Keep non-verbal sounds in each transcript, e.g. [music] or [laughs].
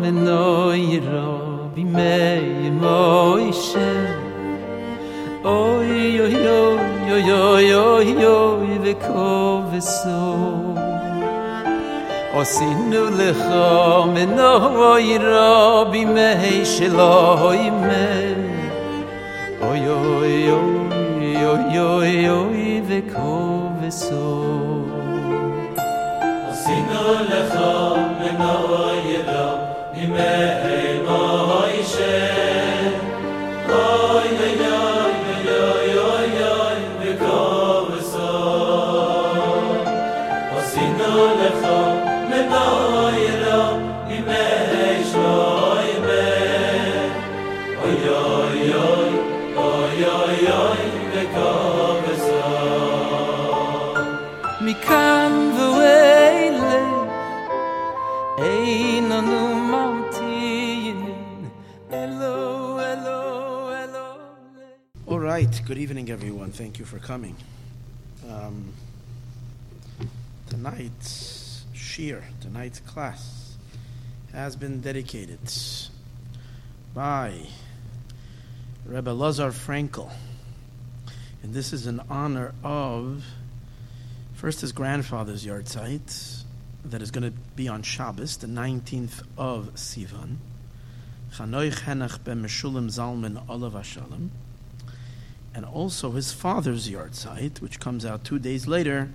מנוירה בימי מוישה אוי אוי אוי אוי אוי אוי אוי וכובסו עשינו לך מנוירה בימי שלוי מי אוי אוי אוי אוי אוי אוי וכובסו עשינו לך מנוירה בימי מוישה אוי Good evening, everyone. Thank you for coming. Um, tonight's shiur, tonight's class, has been dedicated by Rebbe Lazar Frankel, and this is in honor of first his grandfather's yahrzeit that is going to be on Shabbos, the 19th of Sivan. Chanoich Henach ben Meshulam Zalman Olav and also his father's yahrzeit, which comes out two days later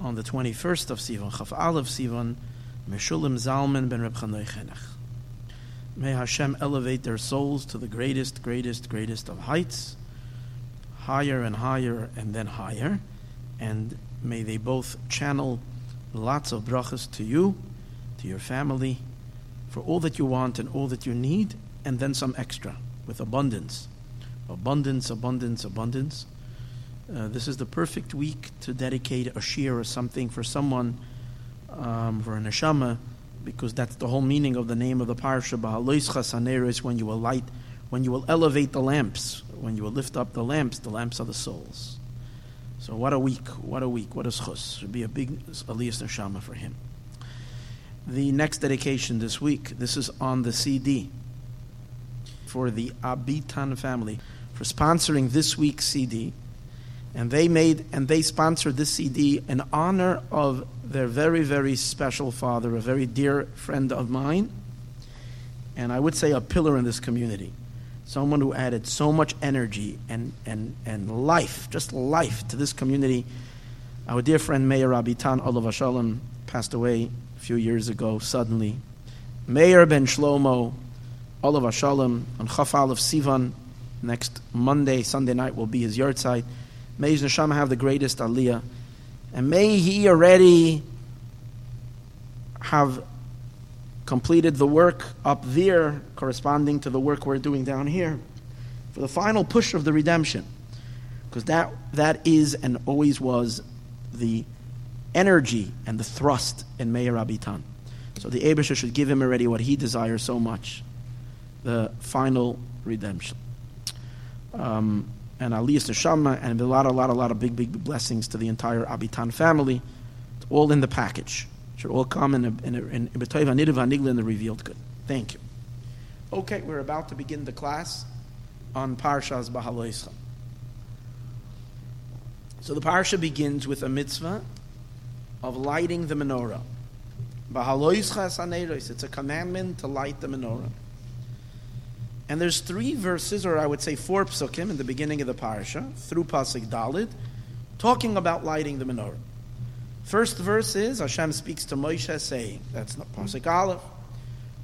on the 21st of Sivan, Chaf Aleph Sivan, Meshulam Zalman ben Reb Chanoi Chenech. May Hashem elevate their souls to the greatest, greatest, greatest of heights, higher and higher and then higher, and may they both channel lots of brachas to you, to your family, for all that you want and all that you need, and then some extra, with abundance abundance, abundance, abundance. Uh, this is the perfect week to dedicate a shiur or something for someone, um, for a neshama, because that's the whole meaning of the name of the parsha. Bahaloischa saneris, when you will light, when you will elevate the lamps, when you will lift up the lamps, the lamps are the souls. So what a week! What a week! What a schus! Should be a big aliyas neshama for him. The next dedication this week. This is on the CD for the Abitan family for sponsoring this week's CD. And they made and they sponsored this CD in honor of their very, very special father, a very dear friend of mine, and I would say a pillar in this community. Someone who added so much energy and, and, and life, just life to this community. Our dear friend Meir Abitan Olav Shalom passed away a few years ago suddenly. Meir Ben Shlomo Olav Shalom on Chaf Aleph Sivan next Monday, Sunday night will be his yahrzeit. May his neshama have the greatest aliyah, and may he already have completed the work up there, corresponding to the work we're doing down here, for the final push of the redemption, because that that is and always was the energy and the thrust in Meir Abitan. So the Abisha should give him already what he desires so much, the final redemption um, and Aliyas Neshama, and a lot, a lot, a lot of big, big blessings to the entire Abitan family. It's all in the package. It should all come in a, in a, in HaNidav in the revealed good. Thank you. Okay, we're about to begin the class on Parshas Bahaloischa. So the parsha begins with a mitzvah of lighting the menorah. Bahaloischa saneros. It's a commandment to light the menorah. And there's three verses, or I would say four psukim in the beginning of the parsha, through pasuk Dalid, talking about lighting the menorah. First verse is Hashem speaks to Moshe saying, that's not pasuk Aleph.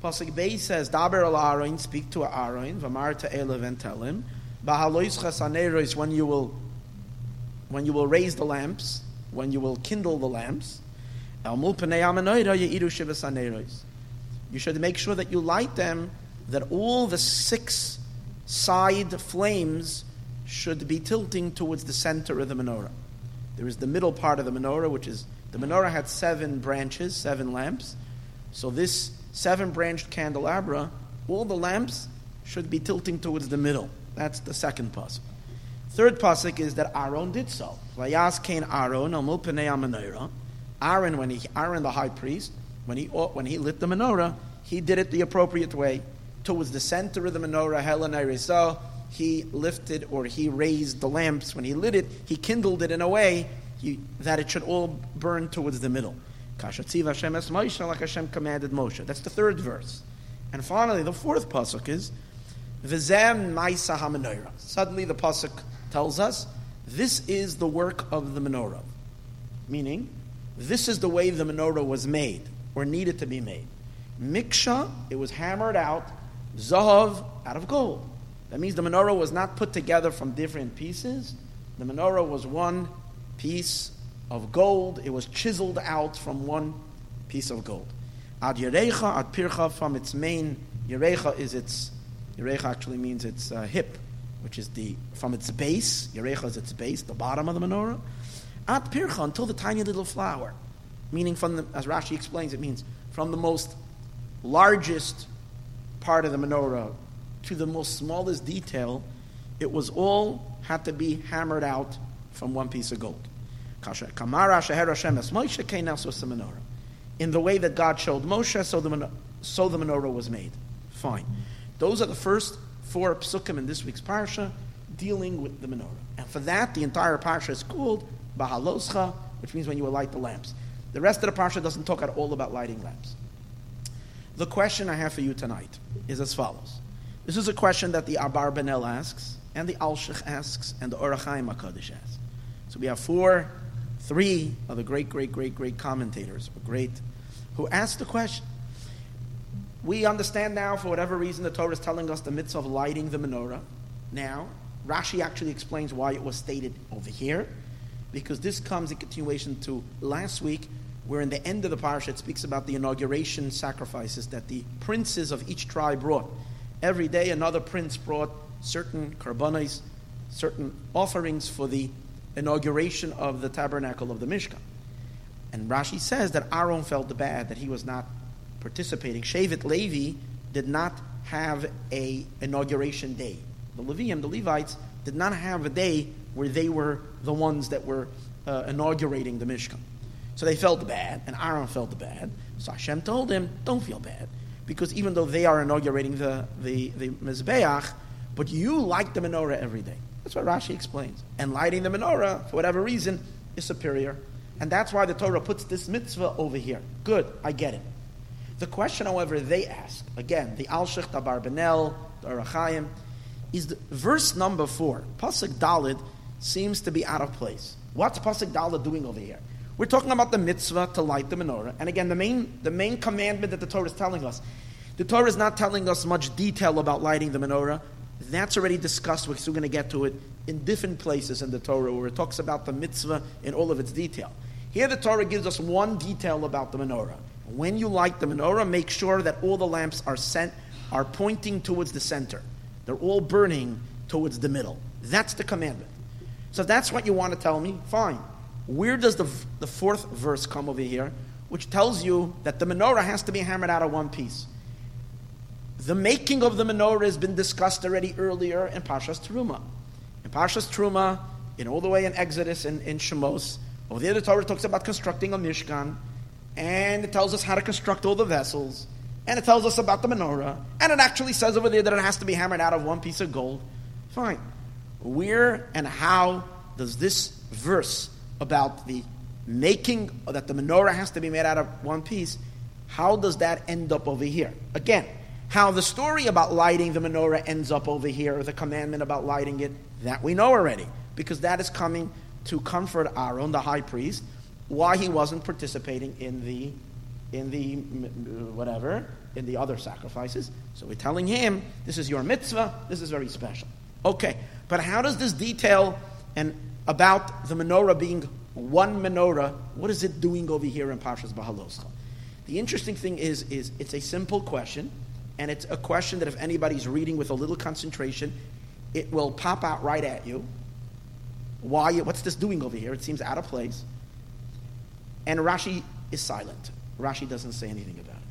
Pasuk Beis says, Daber al Aaron, speak to Aaron, Vamar to Elev and tell him, Bahalois when you will, when you will raise the lamps, when you will kindle the lamps, El mul shivasaneros. You should make sure that you light them that all the six side flames should be tilting towards the center of the menorah. There is the middle part of the menorah, which is the menorah had seven branches, seven lamps. So this seven branched candelabra, all the lamps should be tilting towards the middle. That's the second pasuk. Third pasuk is that Aaron did so. Vayas kain Aaron menorah. Aaron, when he Aaron the high priest, when he, when he lit the menorah, he did it the appropriate way. Towards the center of the menorah, he lifted or he raised the lamps. When he lit it, he kindled it in a way he, that it should all burn towards the middle. Kashatziv Hashem es Moshe, like Hashem commanded Moshe. That's the third verse. And finally, the fourth pasuk is V'zem Maisa HaMenorah. Suddenly, the pasuk tells us this is the work of the menorah, meaning this is the way the menorah was made or needed to be made. Miksha, it was hammered out. Zahav, out of gold. That means the menorah was not put together from different pieces. The menorah was one piece of gold. It was chiseled out from one piece of gold. Ad Yerecha, Ad Pircha, from its main, Yerecha is its, Yerecha actually means its uh, hip, which is the, from its base, Yerecha is its base, the bottom of the menorah. Ad Pircha, until the tiny little flower. Meaning from the, as Rashi explains, it means from the most largest part of the menorah to the most smallest detail, it was all had to be hammered out from one piece of gold. In the way that God showed Moshe, so the, so the menorah was made. Fine. Those are the first four psukim in this week's parsha dealing with the menorah. And for that, the entire parsha is called Bahaloscha, which means when you will light the lamps. The rest of the parsha doesn't talk at all about lighting lamps. The question I have for you tonight is as follows. This is a question that the Abarbanel asks, and the Alshich asks, and the Ohr HaChaim HaKadosh asks. So we have four, three of the great, great, great, great commentators, great, who asked the question. We understand now, for whatever reason, the Torah is telling us the mitzvah of lighting the menorah. Now, Rashi actually explains why it was stated over here, because this comes in continuation to last week, where in the end of the parsha it speaks about the inauguration sacrifices that the princes of each tribe brought. Every day, another prince brought certain karbanis, certain offerings for the inauguration of the tabernacle of the Mishkan. And Rashi says that Aaron felt bad that he was not participating. Shevet Levi did not have a inauguration day. The Levium, the Levites, did not have a day where they were the ones that were uh, inaugurating the Mishkan. So they felt bad, and Aaron felt bad. So Hashem told him, don't feel bad. Because even though they are inaugurating the, the, the Mizbeach, but you light the menorah every day. That's what Rashi explains. And lighting the menorah, for whatever reason, is superior. And that's why the Torah puts this mitzvah over here. Good, I get it. The question, however, they ask, again, the Al Shech Benel, the Ohr HaChaim, is the, verse number four. Pasuk Dalid seems to be out of place. What's Pasuk Dalid doing over here? We're talking about the mitzvah to light the menorah. And again, the main, the main commandment that the Torah is telling us. The Torah is not telling us much detail about lighting the menorah. That's already discussed. We're still going to get to it in different places in the Torah where it talks about the mitzvah in all of its detail. Here, the Torah gives us one detail about the menorah. When you light the menorah, make sure that all the lamps are sent are pointing towards the center. They're all burning towards the middle. That's the commandment. So that's what you want to tell me, fine. Where does the, the fourth verse come over here, which tells you that the menorah has to be hammered out of one piece? The making of the menorah has been discussed already earlier in Parshas Teruma. In Parshas Teruma, in all the way in Exodus and in Shemos, over there the Torah talks about constructing a Mishkan, and it tells us how to construct all the vessels, and it tells us about the menorah, and it actually says over there that it has to be hammered out of one piece of gold. Fine. Where and how does this verse about the making, that the menorah has to be made out of one piece, how does that end up over here? Again, how the story about lighting the menorah ends up over here, the commandment about lighting it, that we know already, because that is coming to comfort Aaron, the high priest, why he wasn't participating in the in the whatever in the other sacrifices. So we're telling him this is your mitzvah. This is very special. Okay, but how does this detail and about the menorah being one menorah? What is it doing over here in Parshas Bahaloscha? The interesting thing is, is it's a simple question and it's a question that if anybody's reading with a little concentration, it will pop out right at you. Why? What's this doing over here? It seems out of place. And Rashi is silent. Rashi doesn't say anything about it.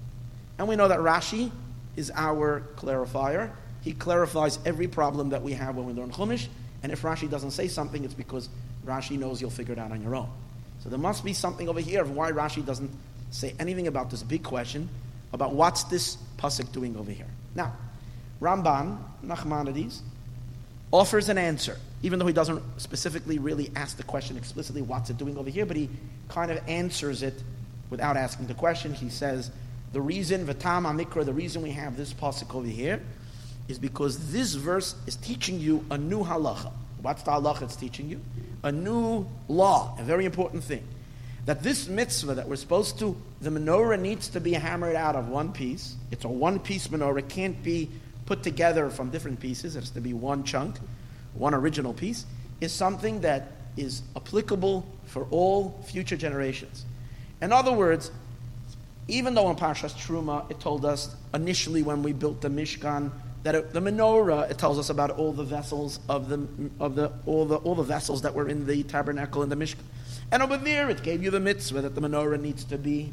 And we know that Rashi is our clarifier. He clarifies every problem that we have when we learn Chumash. And if Rashi doesn't say something, it's because Rashi knows you'll figure it out on your own. So there must be something over here of why Rashi doesn't say anything about this big question about what's this pasuk doing over here. Now, Ramban Nachmanides offers an answer, even though he doesn't specifically really ask the question explicitly, what's it doing over here, but he kind of answers it without asking the question. He says, the reason, Vatam Amikra, the reason we have this pasuk over here is because this verse is teaching you a new halacha. What's the halacha it's teaching you? A new law, a very important thing. That this mitzvah that we're supposed to, the menorah needs to be hammered out of one piece. It's a one piece menorah, it can't be put together from different pieces. It has to be one chunk, one original piece, is something that is applicable for all future generations. In other words, even though in Parshas Truma it told us initially when we built the Mishkan that it, the menorah it tells us about all the vessels of the of the all the all the vessels that were in the tabernacle and the Mishkan, and over there it gave you the mitzvah that the menorah needs to be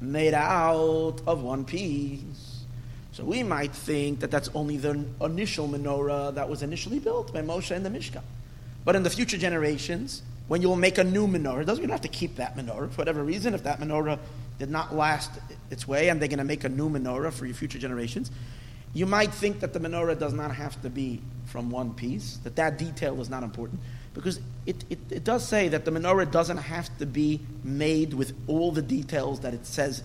made out of one piece. So we might think that that's only the initial menorah that was initially built by Moshe and the Mishkan. But in the future generations, when you'll make a new menorah, doesn't you don't have to keep that menorah for whatever reason. If that menorah did not last its way, and they're going to make a new menorah for your future generations, you might think that the menorah does not have to be from one piece. That that detail is not important because it, it, it does say that the menorah doesn't have to be made with all the details that it says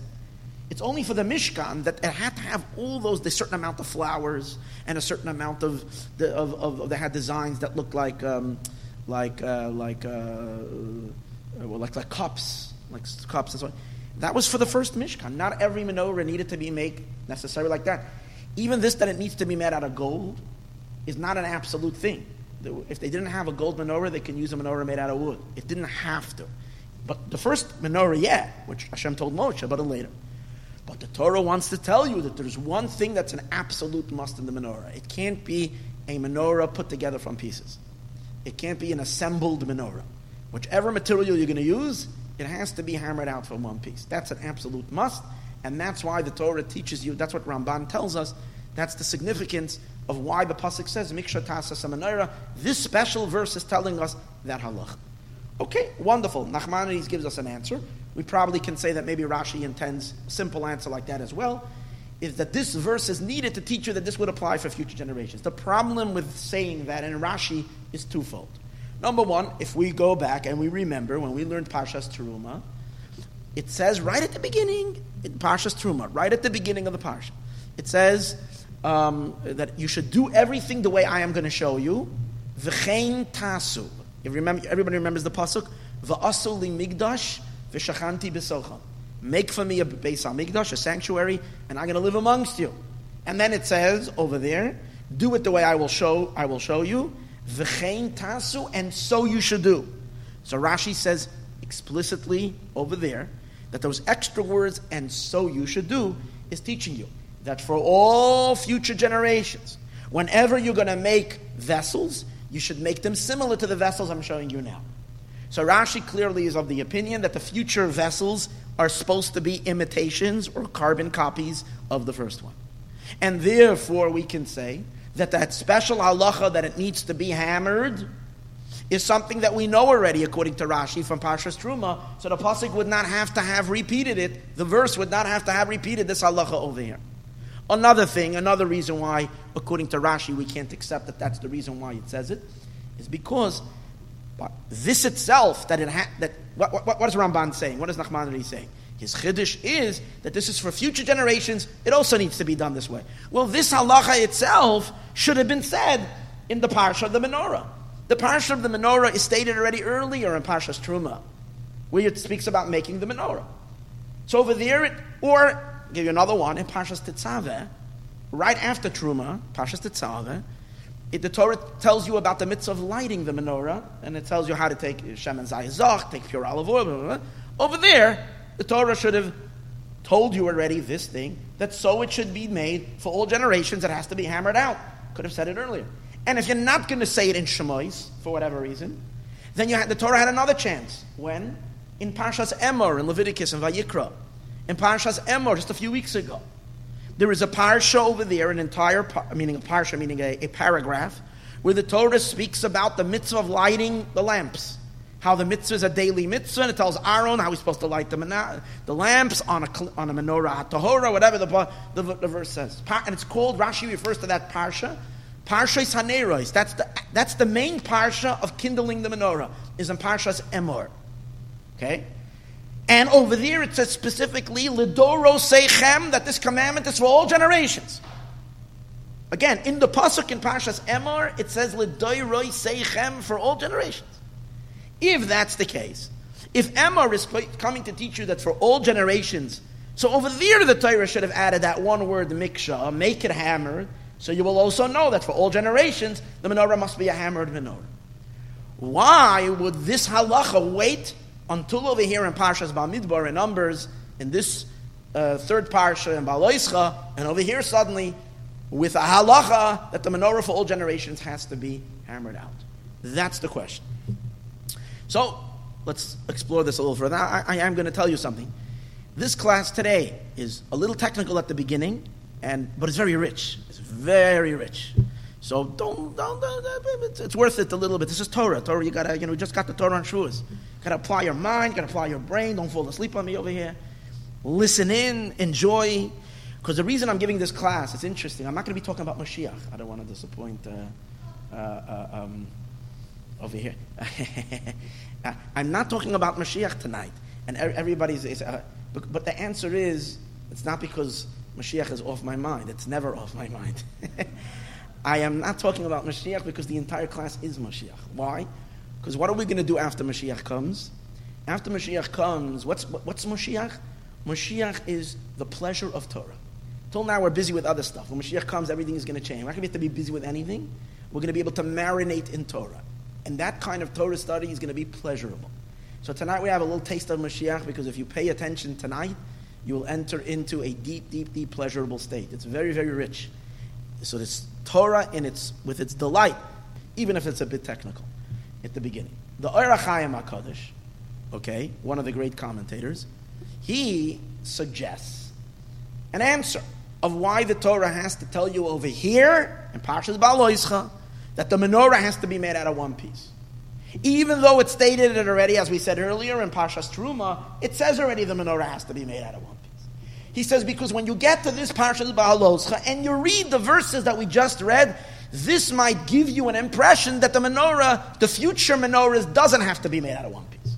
it's only for the Mishkan that it had to have all those, the certain amount of flowers and a certain amount of, the, of, of, of they had designs that looked like, um, like, uh, like, uh, well, like, like cups, like cups and so on. That was for the first Mishkan. Not every menorah needed to be made necessarily like that. Even this that it needs to be made out of gold is not an absolute thing. If they didn't have a gold menorah, they can use a menorah made out of wood. It didn't have to. But the first menorah, yeah, which Hashem told Moshe, about it later. But the Torah wants to tell you that there's one thing that's an absolute must in the menorah. It can't be a menorah put together from pieces. It can't be an assembled menorah. Whichever material you're going to use, it has to be hammered out from one piece. That's an absolute must, and that's why the Torah teaches you. That's what Ramban tells us. That's the significance of why the pasuk says Miksha Tasa Menorah. This special verse is telling us that halach. Okay, wonderful. Nachmanides gives us an answer. We probably can say that maybe Rashi intends a simple answer like that as well. Is that this verse is needed to teach you that this would apply for future generations. The problem with saying that in Rashi is twofold. Number one, if we go back and we remember when we learned Parshas Teruma, it says right at the beginning, in Parshas Truma, right at the beginning of the Parsha, it says um, that you should do everything the way I am going to show you. V'chein tasu. If remember, everybody remembers the pasuk. V'asu mikdash v'shachanti b'socham. Make for me a Beis Hamikdash, a sanctuary, and I'm going to live amongst you. And then it says over there, do it the way I will show. I will show you. V'chein tasu, and so you should do. So Rashi says explicitly over there that those extra words "and so you should do" is teaching you that for all future generations, whenever you're going to make vessels, you should make them similar to the vessels I'm showing you now. So Rashi clearly is of the opinion that the future vessels are supposed to be imitations or carbon copies of the first one. And therefore, we can say that that special halacha that it needs to be hammered is something that we know already, according to Rashi from Parshas Truma. So the pasuk would not have to have repeated it. The verse would not have to have repeated this halacha over here. Another thing, another reason why, according to Rashi, we can't accept that that's the reason why it says it, is because this itself, that it ha- that what, what, what is Ramban saying? What is Nachmanides saying? His chiddush is that this is for future generations. It also needs to be done this way. Well, this halacha itself should have been said in the parsha of the menorah. The parsha of the menorah is stated already earlier in Parshas Truma, where it speaks about making the menorah. So over there, it, or I'll give you another one in Parshas Tetzaveh, right after Truma, Parshas Tetzaveh, it, the Torah tells you about the mitzvah of lighting the menorah, and it tells you how to take Shem and Zayazach, take pure olive oil. Blah, blah, blah. Over there, the Torah should have told you already this thing, that so it should be made for all generations, it has to be hammered out. Could have said it earlier. And if you're not going to say it in Shemois, for whatever reason, then you had, the Torah had another chance. When? In Parshas Emor, in Leviticus and Vayikra. In Parshas Emor, just a few weeks ago. There is a parsha over there, an entire, meaning a parsha, meaning a, a paragraph, where the Torah speaks about the mitzvah of lighting the lamps. how the mitzvah is a daily mitzvah, and it tells Aaron how he's supposed to light the, the lamps on a, on a menorah, tahora, whatever the, the, the verse says. And it's called, Rashi refers to that parsha, Parsha Haneros. That's the, that's the main parsha of kindling the menorah, is in Parshas Emor. Okay? And over there it says specifically, Lidoro Seichem, that this commandment is for all generations. Again, in the Pasuk in Parshas Emor, it says Lidoro Seichem for all generations. If that's the case, if Emor is coming to teach you that for all generations, so over there the Torah should have added that one word, miksha, make it hammered, so you will also know that for all generations, the menorah must be a hammered menorah. Why would this halacha wait until over here in Parshas Bamidbar in Numbers, in this uh, third parsha in Baloischa, and over here suddenly with a halacha that the menorah for all generations has to be hammered out? That's the question. So let's explore this a little further. I, I am going to tell you something. This class today is a little technical at the beginning, and but it's very rich. Very rich. So don't, don't, don't it's worth it a little bit. This is Torah. Torah, you gotta, you know, just got the Torah on Shavuos. Gotta apply your mind, gotta apply your brain. Don't fall asleep on me over here. Listen in, enjoy. Because the reason I'm giving this class, it's interesting. I'm not to be talking about Mashiach. I don't want to disappoint uh, uh, uh, um, over here. [laughs] I'm not talking about Mashiach tonight. And everybody's, uh, but the answer is, it's not because Mashiach is off my mind. It's never off my mind. [laughs] I am not talking about Mashiach because the entire class is Mashiach. Why? Because what are we going to do after Mashiach comes? After Mashiach comes, what's, what's Mashiach? Mashiach is the pleasure of Torah. Till now, we're busy with other stuff. When Mashiach comes, everything is going to change. We're not going to have to be busy with anything. We're going to be able to marinate in Torah. And that kind of Torah study is going to be pleasurable. So tonight we have a little taste of Mashiach because if you pay attention tonight, you will enter into a deep, deep, deep pleasurable state. It's very, very rich. So this Torah in its with its delight, even if it's a bit technical at the beginning. The Ohr HaChaim HaKadosh, okay, one of the great commentators, he suggests an answer of why the Torah has to tell you over here in Parshas Baloischa that the menorah has to be made out of one piece. Even though it stated it already, as we said earlier in Parshas Truma, it says already the menorah has to be made out of one. He says because when you get to this Parshas Baaloscha and you read the verses that we just read, this might give you an impression that the menorah, the future menorah, doesn't have to be made out of one piece.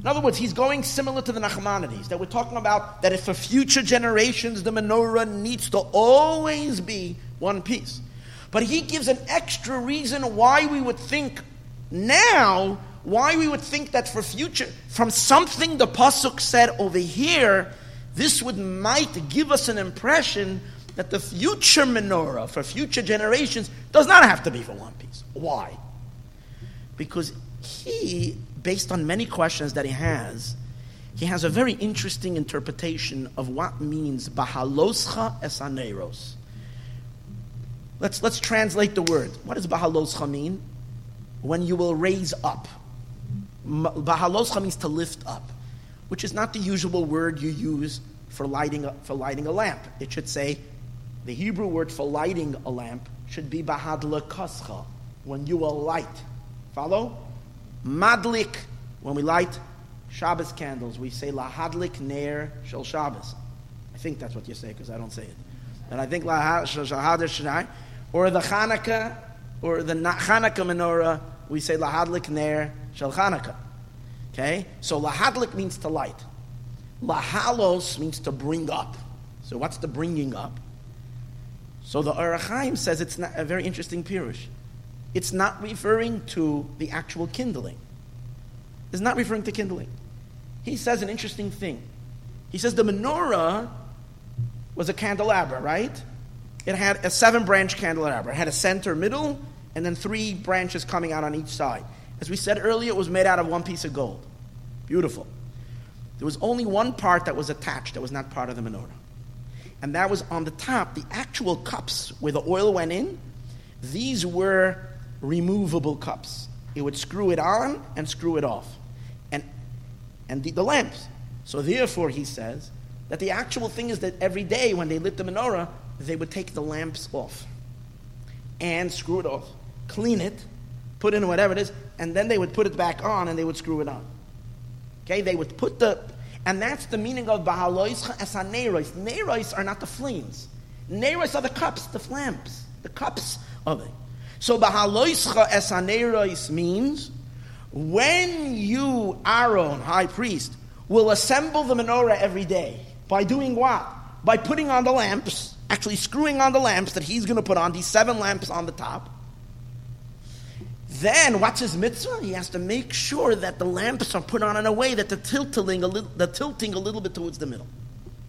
In other words, he's going similar to the Nachmanides, that we're talking about that if for future generations the menorah needs to always be one piece. But he gives an extra reason why we would think now, why we would think that for future, from something the Pasuk said over here, this would might give us an impression that the future menorah for future generations does not have to be for one piece. Why? Because he, based on many questions that he has, he has a very interesting interpretation of what means bahaloscha esaneros. Let's, let's translate the word. What does bahaloscha mean? When you will raise up. Bahaloscha means to lift up, which is not the usual word you use for lighting a, for lighting a lamp. It should say, the Hebrew word for lighting a lamp should be bahadlakascha, when you will light. Follow? Madlik, when we light Shabbos candles, we say lahadlik ner shel Shabbos. I think that's what you say because I don't say it. And I think lahadlik or the Hanukkah, or the Hanukkah menorah, we say lahadlik ner shel Hanukkah. Okay, so lahadlik means to light. Lahalos means to bring up. So what's the bringing up? So the Ohr HaChaim says it's not a very interesting pirush. It's not referring to the actual kindling. It's not referring to kindling. He says an interesting thing. He says the menorah was a candelabra, right? It had a seven branch candelabra. It had a center middle and then three branches coming out on each side. As we said earlier, it was made out of one piece of gold. Beautiful. There was only one part that was attached that was not part of the menorah. And that was on the top, the actual cups where the oil went in. These were removable cups. It would screw it on and screw it off. And, and the, the lamps. So therefore, he says that the actual thing is that every day when they lit the menorah, they would take the lamps off and screw it off, clean it, put in whatever it is, and then they would put it back on and they would screw it on. Okay, they would put the, and that's the meaning of Bahaloischa esa Neiros. Neiros are not the flames. Neiros are the cups, the lamps, the cups of it. So Bahaloischa esa Neiros means when you, Aaron, high priest, will assemble the menorah every day by doing what? By putting on the lamps, actually screwing on the lamps that he's going to put on, these seven lamps on the top. Then, what's his mitzvah? He has to make sure that the lamps are put on in a way that the tilting a little, the tilting a little bit towards the middle.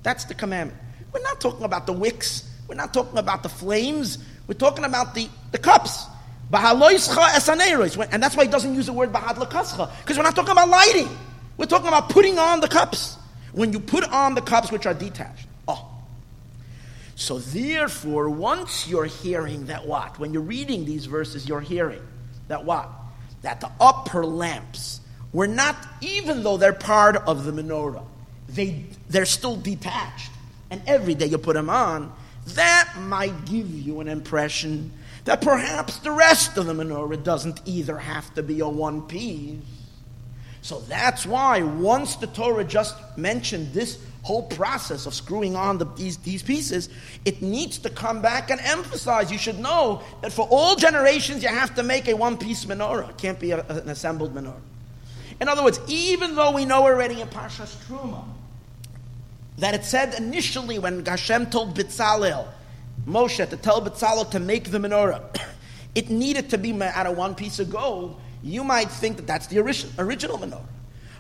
That's the commandment. We're not talking about the wicks. We're not talking about the flames. We're talking about the, the cups. And that's why he doesn't use the word bahad lakascha, because we're not talking about lighting. We're talking about putting on the cups. When you put on the cups which are detached. Oh. So therefore, once you're hearing that what? When you're reading these verses, you're hearing that what? That the upper lamps were not, even though they're part of the menorah, they, they're still detached. And every day you put them on, that might give you an impression that perhaps the rest of the menorah doesn't either have to be a one piece. So that's why once the Torah just mentioned this whole process of screwing on the, these, these pieces, it needs to come back and emphasize. You should know that for all generations you have to make a one piece menorah. It can't be a, an assembled menorah. In other words, even though we know already in Parshas Truma that it said initially when Hashem told Bitzalel, Moshe to tell Bitzalel to make the menorah, [coughs] it needed to be out of one piece of gold. You might think that that's the original menorah,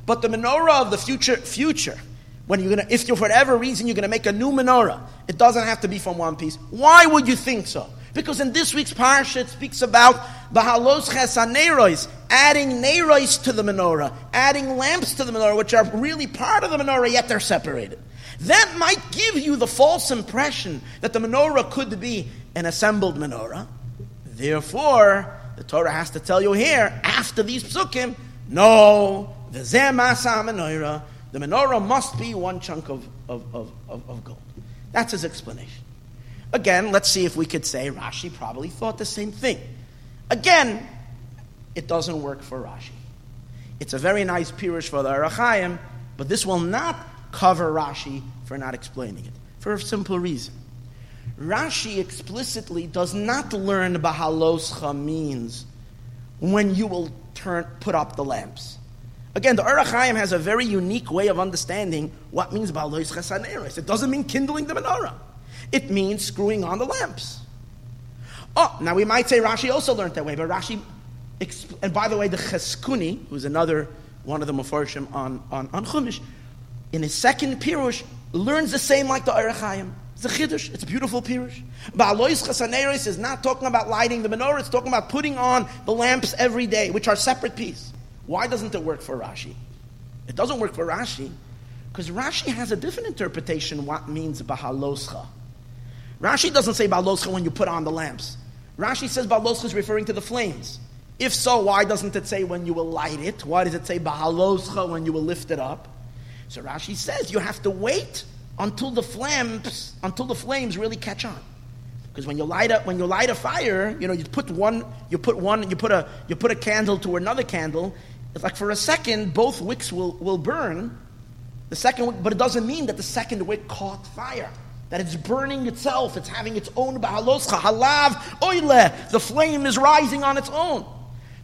but the menorah of the future future when you're gonna, if you're for whatever reason you're to make a new menorah, it doesn't have to be from one piece. Why would you think so? Because in this week's parsha it speaks about the bahalos chesanerois, adding nerois to the menorah, adding lamps to the menorah, which are really part of the menorah, yet they're separated. That might give you the false impression that the menorah could be an assembled menorah. Therefore, the Torah has to tell you here, after these psukim, no, the zemasa menorah, the menorah must be one chunk of, of, of, of, gold. That's his explanation. Again, let's see if we could say Rashi probably thought the same thing. Again, it doesn't work for Rashi. It's a very nice pirush for the Ohr HaChaim, but this will not cover Rashi for not explaining it, for a simple reason. Rashi explicitly does not learn Bahaloscha means when you will turn, put up the lamps. Again, the Ohr HaChaim has a very unique way of understanding what means Balois Chasaneres. It doesn't mean kindling the menorah. It means screwing on the lamps. Oh, now we might say Rashi also learned that way, but Rashi, and by the way, the Chizkuni, who's another one of the Mefarshim on, on, on Chumash, in his second Pirush, learns the same like the Ohr HaChaim. It's a chiddush. It's a beautiful pirush. Ba'alois chasaneris is not talking about lighting the menorah. It's talking about putting on the lamps every day, which are separate pieces. Why doesn't it work for Rashi? It doesn't work for Rashi because Rashi has a different interpretation what means Bahaloscha. Rashi doesn't say Bahaloscha when you put on the lamps. Rashi says Bahaloscha is referring to the flames. If so, why doesn't it say when you will light it? Why does it say Bahaloscha when you will lift it up? So Rashi says you have to wait until the flames until the flames really catch on. Because when you light up, when you light a fire, you know, you put one, you put one, you put a, you put a candle to another candle, it's like for a second, both wicks will, will burn. The second wick, but it doesn't mean that the second wick caught fire. That it's burning itself, it's having its own bahaloscha, halav, oile. The flame is rising on its own.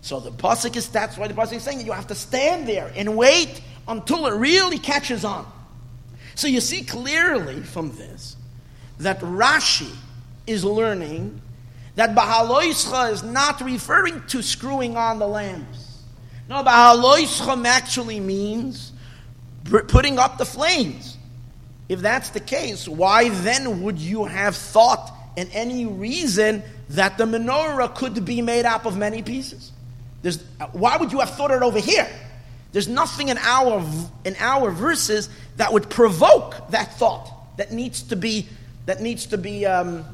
So the pasuk is that's why the pasuk is saying you have to stand there and wait until it really catches on. So you see clearly from this that Rashi is learning that Bahaloischa is not referring to screwing on the lamps. No, Bahaloischem actually means putting up the flames. If that's the case, why then would you have thought in any reason that the menorah could be made up of many pieces? There's, why would you have thought it over here? There's nothing in our, in our verses that would provoke that thought that needs to be, that needs to be, um,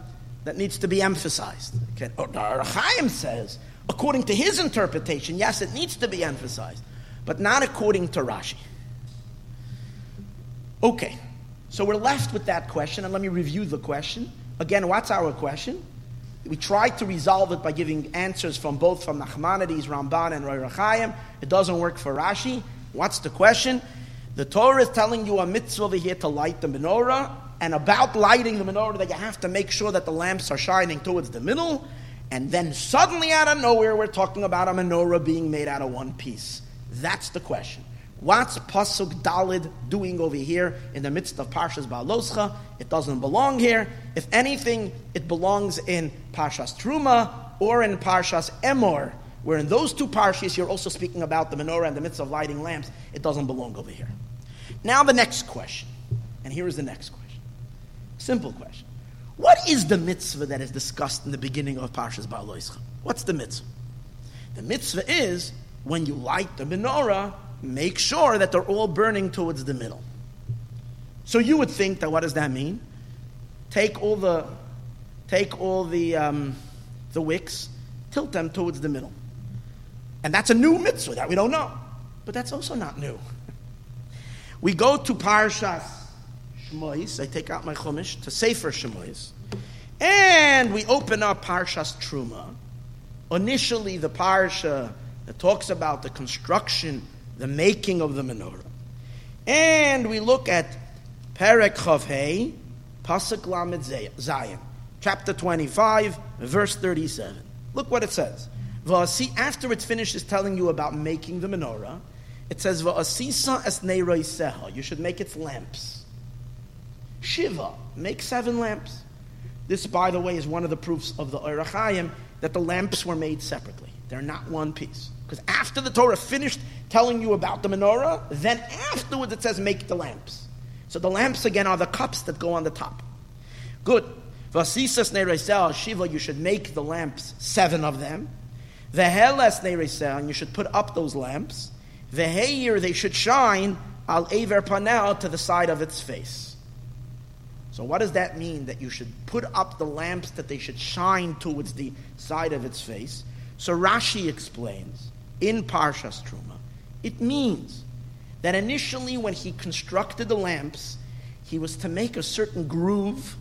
that needs to be emphasized. Okay. Chaim says according to his interpretation, yes, it needs to be emphasized, but not according to Rashi. Okay, so we're left with that question, and let me review the question. Again, what's our question? we tried to resolve it by giving answers from both from Nachmanides, Ramban, and Ohr HaChaim. It doesn't work for Rashi. What's the question? The Torah is telling you a mitzvah over here to light the menorah, and about lighting the menorah that you have to make sure that the lamps are shining towards the middle, and then suddenly out of nowhere we're talking about a menorah being made out of one piece. That's the question. What's Pasuk Dalid doing over here in the midst of Parshas Baloscha? It doesn't belong here. If anything, it belongs in Parshas Truma or in Parshas Emor, where in those two parshas you're also speaking about the menorah and the midst of lighting lamps. It doesn't belong over here. Now the next question, and here is the next question. Simple question. What is the mitzvah that is discussed in the beginning of Parshas Baaloscha? What's the mitzvah? The mitzvah is when you light the menorah, make sure that they're all burning towards the middle. So you would think that what does that mean? Take all the, take all the, um, the wicks, tilt them towards the middle. And that's a new mitzvah that we don't know. But that's also not new. We go to Parshas Shmois. I take out my Chumash to Sefer Shmois. And we open up Parshas Truma. Initially, the Parsha that talks about the construction the making of the menorah. And we look at Perek Chaf Hei, Pasuk Lamed Zayin, chapter 25, verse 37. Look what it says. V'asi, after it finishes telling you about making the menorah, it says, seha. You should make its lamps. Shiva, make seven lamps. This, by the way, is one of the proofs of the Ohr that the lamps were made separately. They're not one piece. Because after the Torah finished telling you about the menorah, then afterwards it says make the lamps. So the lamps again are the cups that go on the top. Good. Vasisas neresel shiva, you should make the lamps, seven of them. Veheles neresel, and you should put up those lamps. Veheir, they should shine al aver panel to the side of its face. So what does that mean? That you should put up the lamps that they should shine towards the side of its face. So Rashi explains in Parshas Truma, it means that initially when he constructed the lamps, he was to make a certain groove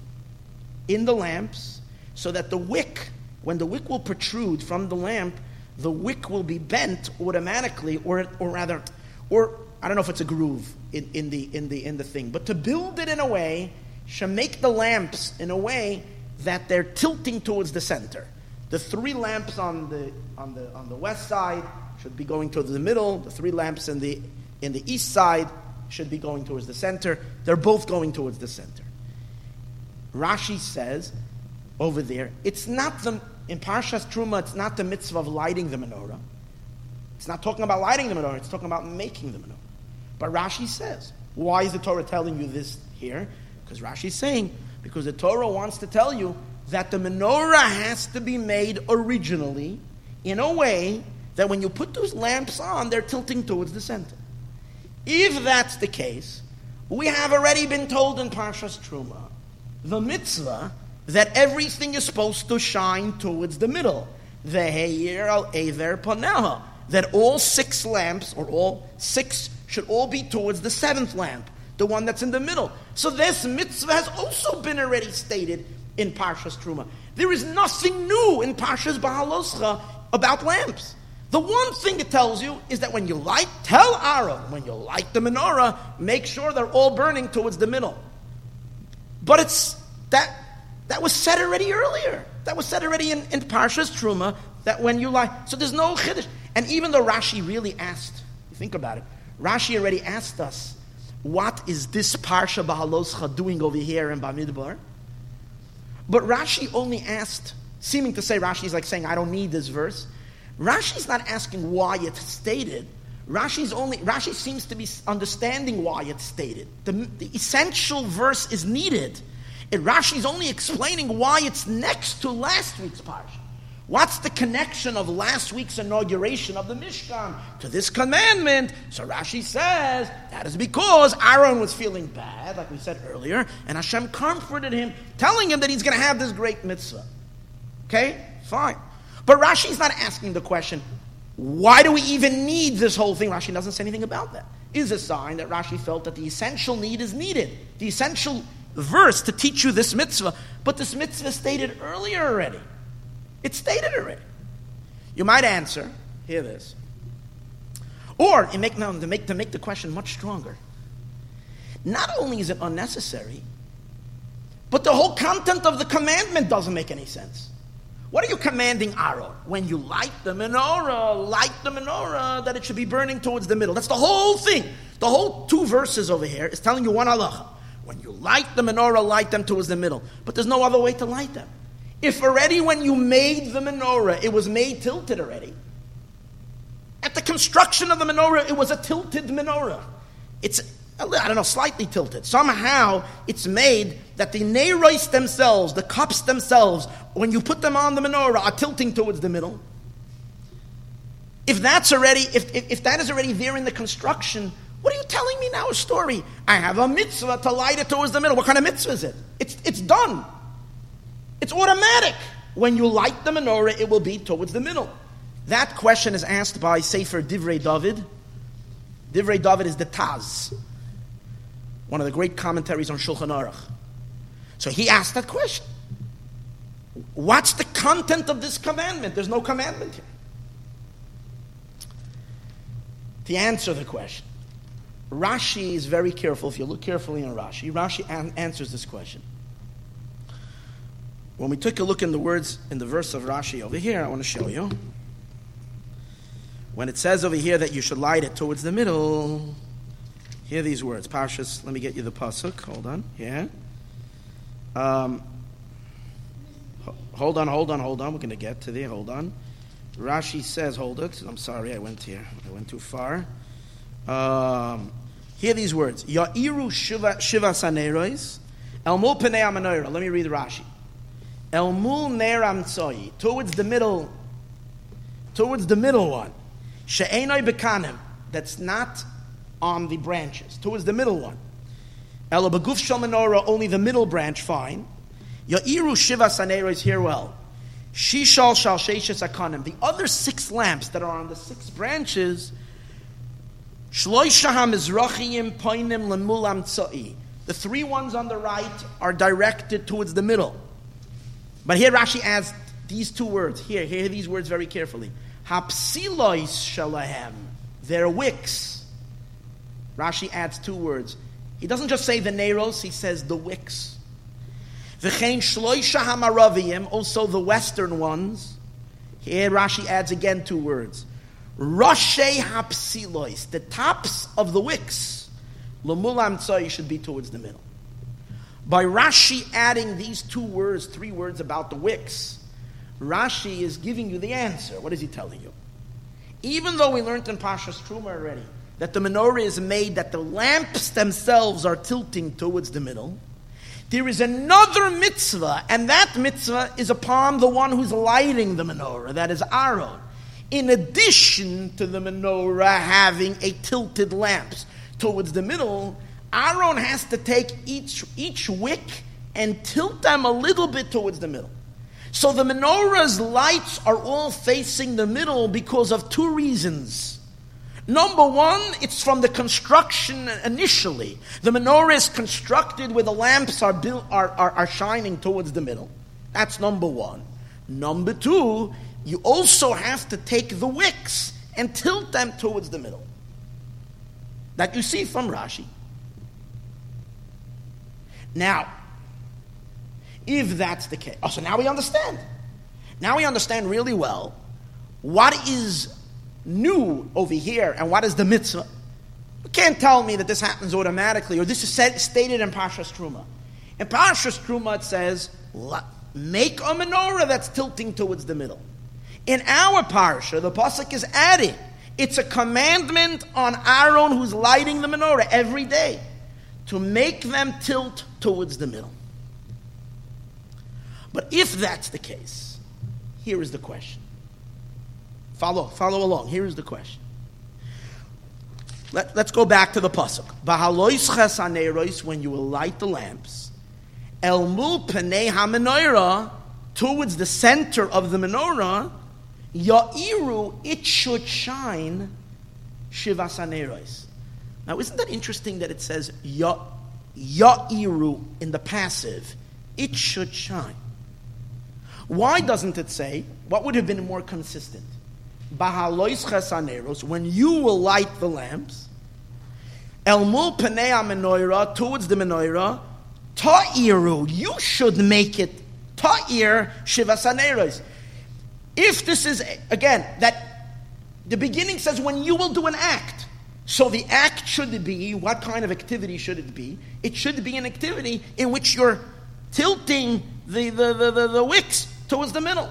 in the lamps so that the wick, when the wick will protrude from the lamp, the wick will be bent automatically, or, or rather, or I don't know if it's a groove in, in, the, in, the, in the thing, but to build it in a way, should make the lamps in a way that they're tilting towards the center. The three lamps on the, on the, on the west side should be going towards the middle. The three lamps in the, in the east side should be going towards the center. They're both going towards the center. Rashi says over there, it's not the, in Parshas Truma, it's not the mitzvah of lighting the menorah. It's not talking about lighting the menorah, it's talking about making the menorah. But Rashi says, why is the Torah telling you this here? Because Rashi is saying, because the Torah wants to tell you that the menorah has to be made originally in a way that when you put those lamps on, they're tilting towards the center. If that's the case, we have already been told in Parshas Truma, the mitzvah, that everything is supposed to shine towards the middle. The Heir al Aver Paneha. That all six lamps, or all six, should all be towards the seventh lamp, the one that's in the middle. So this mitzvah has also been already stated in Parshas Truma. There is nothing new in Parshas Bahaloscha about lamps. The one thing it tells you is that when you light, tell Aaron, when you light the menorah, make sure they're all burning towards the middle. But it's that that was said already earlier. That was said already in, in Parshas Truma, that when you light, so there's no chiddush. And even though Rashi really asked, you think about it, Rashi already asked us, what is this Parsha Bahaloscha doing over here in Bamidbar? But Rashi only asked, seeming to say, Rashi is like saying, I don't need this verse. Rashi's not asking why it's stated. Rashi's only Rashi seems to be understanding why it's stated. The, the essential verse is needed. And Rashi's only explaining why it's next to last week's parsha. What's the connection of last week's inauguration of the Mishkan to this commandment? So Rashi says that is because Aaron was feeling bad, like we said earlier, and Hashem comforted him, telling him that he's going to have this great mitzvah. Okay, fine. But Rashi is not asking the question, why do we even need this whole thing? Rashi doesn't say anything about that. Is a sign that Rashi felt that the essential need is needed. The essential verse to teach you this mitzvah, but this mitzvah stated earlier already. It's stated already. You might answer, hear this. Or you make, no, to, make, to make the question much stronger. Not only is it unnecessary, but the whole content of the commandment doesn't make any sense. What are you commanding Aaron? When you light the menorah, light the menorah, that it should be burning towards the middle. That's the whole thing. The whole two verses over here is telling you one halacha. When you light the menorah, light them towards the middle. But there's no other way to light them. If already when you made the menorah, it was made tilted already. At the construction of the menorah, it was a tilted menorah. It's, I don't know, slightly tilted. Somehow it's made that the neiros themselves, the cups themselves, when you put them on the menorah, are tilting towards the middle. If that's already, if, if, if that is already there in the construction, what are you telling me now a story? I have a mitzvah to light it towards the middle. What kind of mitzvah is it? It's, it's done. It's automatic. When you light the menorah, it will be towards the middle. That question is asked by Sefer Divrei David. Divrei David is the Taz, one of the great commentaries on Shulchan Aruch. So he asked that question. What's the content of this commandment? There's no commandment here. To answer the question, Rashi is very careful. If you look carefully in Rashi, Rashi an- answers this question. When we took a look in the words in the verse of Rashi over here, I want to show you. When it says over here that you should light it towards the middle, hear these words. Parshas, let me get you the pasuk. Hold on. Yeah. Um, hold on, hold on, hold on. We're going to get to there. Hold on. Rashi says, hold it. I'm sorry, I went here. I went too far. Um, hear these words. Ya'iru shiva, shiva sanerois. El Let me read Rashi. El mul neram Towards the middle. Towards the middle one. She'enoi bekanim, that's not on the branches, towards the middle one. Ela beguf menorah, only the middle branch, fine. Ya'iru shiva saneros, here well. Shishal shal sheishes akanim. The other six lamps that are on the six branches, shloisha hamizrachiyim poinim lemulam tza'i. The three ones on the right are directed towards the middle. But here Rashi adds these two words. Here, hear these words very carefully. Hapsilois shalahem. Their wicks. Rashi adds two words. He doesn't just say the Neros, he says the wicks. V'chein shloisha hamaravim, also the western ones. Here Rashi adds again two words. Roshe hapsilois, the tops of the wicks. Lamulam tzai should be towards the middle. By Rashi adding these two words, three words about the wicks, Rashi is giving you the answer. What is he telling you? Even though we learned in Pasha's Truma already that the menorah is made that the lamps themselves are tilting towards the middle, there is another mitzvah, and that mitzvah is upon the one who's lighting the menorah, that is Aaron. In addition to the menorah having a tilted lamps towards the middle, Aaron has to take each, each wick and tilt them a little bit towards the middle. So the menorah's lights are all facing the middle because of two reasons. Number one, it's from the construction initially. The menorah is constructed where the lamps are, built, are, are, are shining towards the middle. That's number one. Number two, you also have to take the wicks and tilt them towards the middle. That you see from Rashi. Now, if that's the case. Oh, so now we understand. Now we understand really well what is new over here and what is the mitzvah. You can't tell me that this happens automatically or this is said, stated in Parshas Truma. In Parshas Truma it says, make a menorah that's tilting towards the middle. In our parsha, the pasuk is adding. It's a commandment on Aaron who's lighting the menorah every day to make them tilt towards the middle. But if that's the case, here is the question. Follow, follow along. Here is the question. Let, us go back to the pasuk. When you will light the lamps, el mul towards the center of the menorah, ya'iru it should shine shivasaneros. Now, isn't that interesting that it says ya, ya'iru in the passive? It should shine. Why doesn't it say, what would have been more consistent? Bahalois chesaneros, when you will light the lamps, El mul penei menorah, towards the menorah, ta'iru, you should make it ta'ir shivasaneros. If this is, again, that the beginning says when you will do an act, so the act should be, what kind of activity should it be? It should be an activity in which you're tilting the, the, the, the, the wicks towards the middle.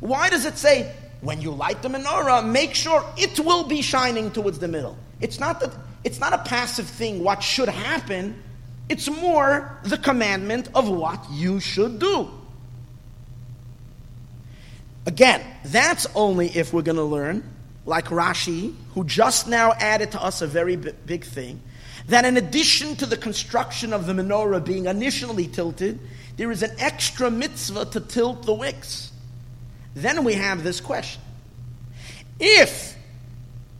Why does it say, when you light the menorah, make sure it will be shining towards the middle? It's not that it's not a passive thing, what should happen. It's more the commandment of what you should do. Again, that's only if we're going to learn, like Rashi, who just now added to us a very big thing, that in addition to the construction of the menorah being initially tilted, there is an extra mitzvah to tilt the wicks. Then we have this question. If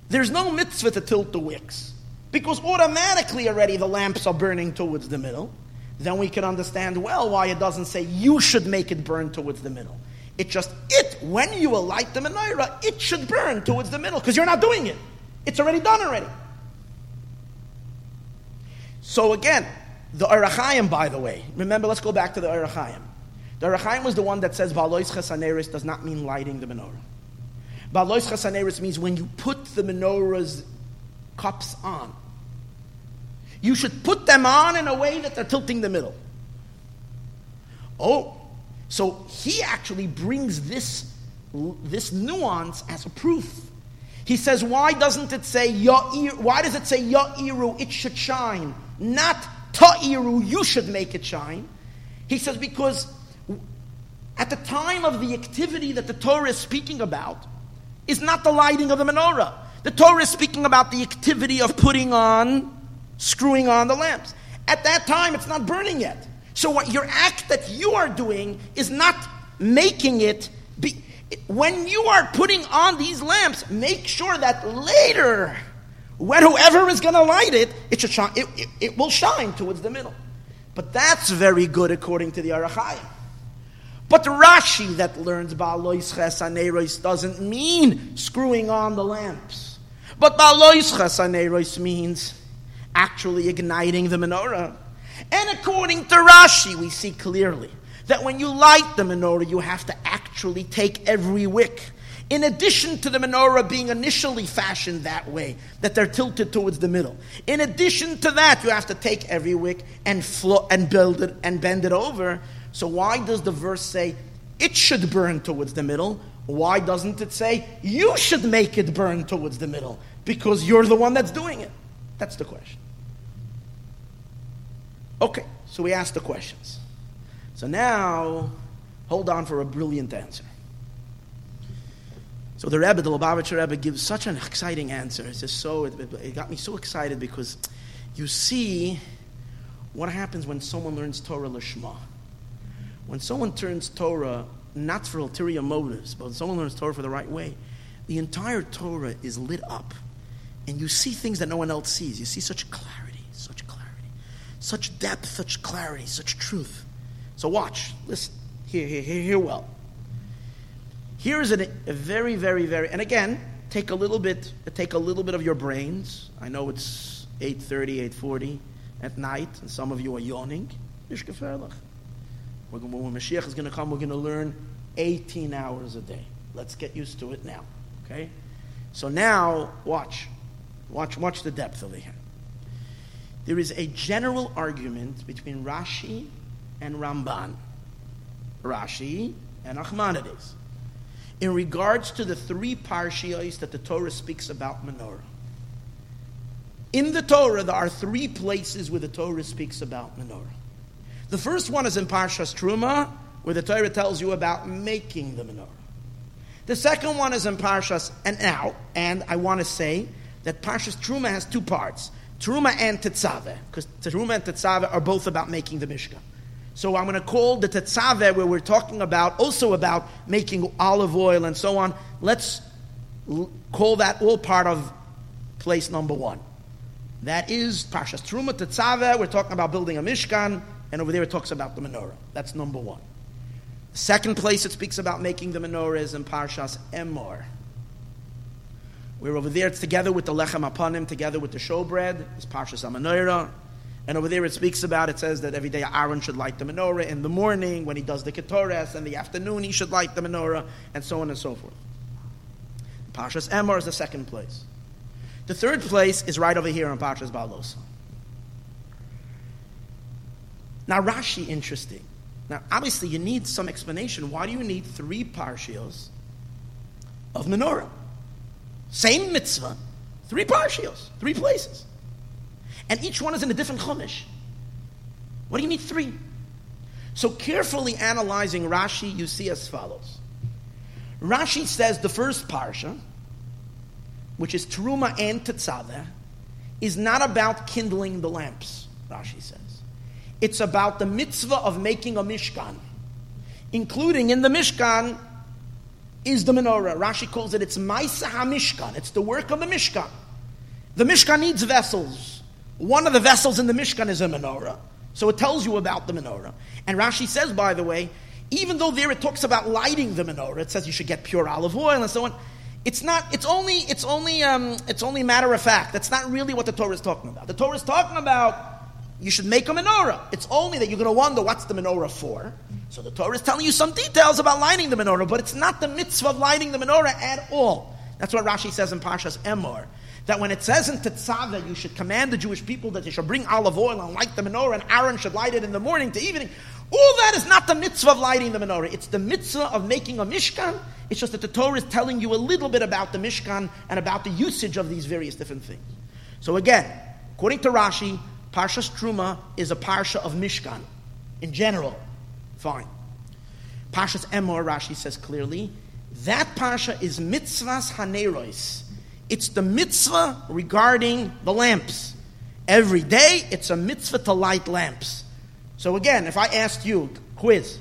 there's no mitzvah to tilt the wicks, because automatically already the lamps are burning towards the middle, then we can understand well why it doesn't say you should make it burn towards the middle. It just, it, when you will light the menorah, it should burn towards the middle, because you're not doing it. It's already done already. So again, the Ohr HaChaim, by the way, remember, let's go back to the Ohr HaChaim. The Ohr HaChaim was the one that says Balois Chesaneris does not mean lighting the menorah. Balois Chesaneris means when you put the menorah's cups on. You should put them on in a way that they're tilting the middle. Oh, so he actually brings this, this nuance as a proof. He says, why doesn't it say Ya'ir, why does it say Ya'iru, it should shine? Not Ta'iru, you should make it shine. He says, because at the time of the activity that the Torah is speaking about, is not the lighting of the menorah. The Torah is speaking about the activity of putting on, screwing on the lamps. At that time, it's not burning yet. So, what your act that you are doing is not making it be. When you are putting on these lamps, make sure that later when whoever is going to light it, it should shine. It, it, it, will shine towards the middle. But that's very good according to the Ohr HaChaim. But Rashi that learns Ba'alois Chesaneros doesn't mean screwing on the lamps. But Ba'alois Chesaneros means actually igniting the menorah. And according to Rashi, we see clearly that when you light the menorah, you have to actually take every wick in addition to the menorah being initially fashioned that way, that they're tilted towards the middle. In addition to that, you have to take every wick and flo- and build it and bend it over. So why does the verse say it should burn towards the middle? Why doesn't it say you should make it burn towards the middle? Because you're the one that's doing it. That's the question. Okay, so we asked the questions. So now, hold on for a brilliant answer. So the Rebbe, the Lubavitcher Rebbe, gives such an exciting answer. It's just so, it, it got me so excited because you see what happens when someone learns Torah Lishma. When someone turns Torah not for ulterior motives, but when someone learns Torah for the right way, the entire Torah is lit up. And you see things that no one else sees. You see such clarity, such clarity, such depth, such clarity, such truth. So watch, listen, hear, hear, hear, hear well. Here is a, very, very, very, and again, take a little bit, take a little bit of your brains. I know it's 8.30, 8.40 at night, and some of you are yawning. When Mashiach is going to come, we're going to learn 18 hours a day. Let's get used to it now. Okay? So now, watch. Watch, watch the depth over here. There is a general argument between Rashi and Ramban. Rashi and Nachmanides in regards to the three parshios that the Torah speaks about menorah. In the Torah, there are three places where the Torah speaks about menorah. The first one is in Parshas Truma, where the Torah tells you about making the menorah. The second one is in Parshas and now, and I want to say that Parshas Truma has two parts: Truma and Tetzaveh, because Truma and Tetzaveh are both about making the Mishkan. So I'm going to call the tetzaveh, where we're talking about also about making olive oil and so on. Let's call that all part of place number one. That is Parshas Truma Tetzaveh. We're talking about building a mishkan, and over there it talks about the menorah. That's number one. Second place it speaks about making the menorah is in Parshas Emor. Where over there it's together with the lechem apanim, together with the showbread, it's Parshas HaMenorah. And over there it speaks about, it says that every day Aaron should light the menorah in the morning, when he does the ketores, and the afternoon he should light the menorah, and so on and so forth. Parshas Emor is the second place. The third place is right over here in Parshas Balosa. Now Rashi, interesting. Now, obviously, you need some explanation. Why do you need three parshios of menorah? Same mitzvah, three parshios, three places. And each one is in a different chumash. What do you need three? So, carefully analyzing Rashi, you see as follows. Rashi says the first parsha, which is Teruma and Tetzaveh, is not about kindling the lamps, Rashi says. It's about the mitzvah of making a Mishkan. Including in the Mishkan is the menorah. Rashi calls it, it's Maisa HaMishkan. It's the work of the Mishkan. The Mishkan needs vessels. One of the vessels in the Mishkan is a menorah. So it tells you about the menorah. And Rashi says, by the way, even though there it talks about lighting the menorah, it says you should get pure olive oil and so on. It's not. It's only. It's only. Um, it's only matter of fact. That's not really what the Torah is talking about. The Torah is talking about you should make a menorah. It's only that you're going to wonder what's the menorah for. So the Torah is telling you some details about lighting the menorah, but it's not the mitzvah of lighting the menorah at all. That's what Rashi says in Parshas Emor. That when it says in Tetzaveh, you should command the Jewish people that they should bring olive oil and light the menorah, and Aaron should light it in the morning to evening. All that is not the mitzvah of lighting the menorah. It's the mitzvah of making a mishkan. It's just that the Torah is telling you a little bit about the mishkan and about the usage of these various different things. So again, according to Rashi, Parshas Truma is a parsha of Mishkan in general. Fine. Parshas Emor, Rashi says clearly, that parsha is mitzvahs hanerois. It's the mitzvah regarding the lamps. Every day, it's a mitzvah to light lamps. So again, if I asked you, quiz,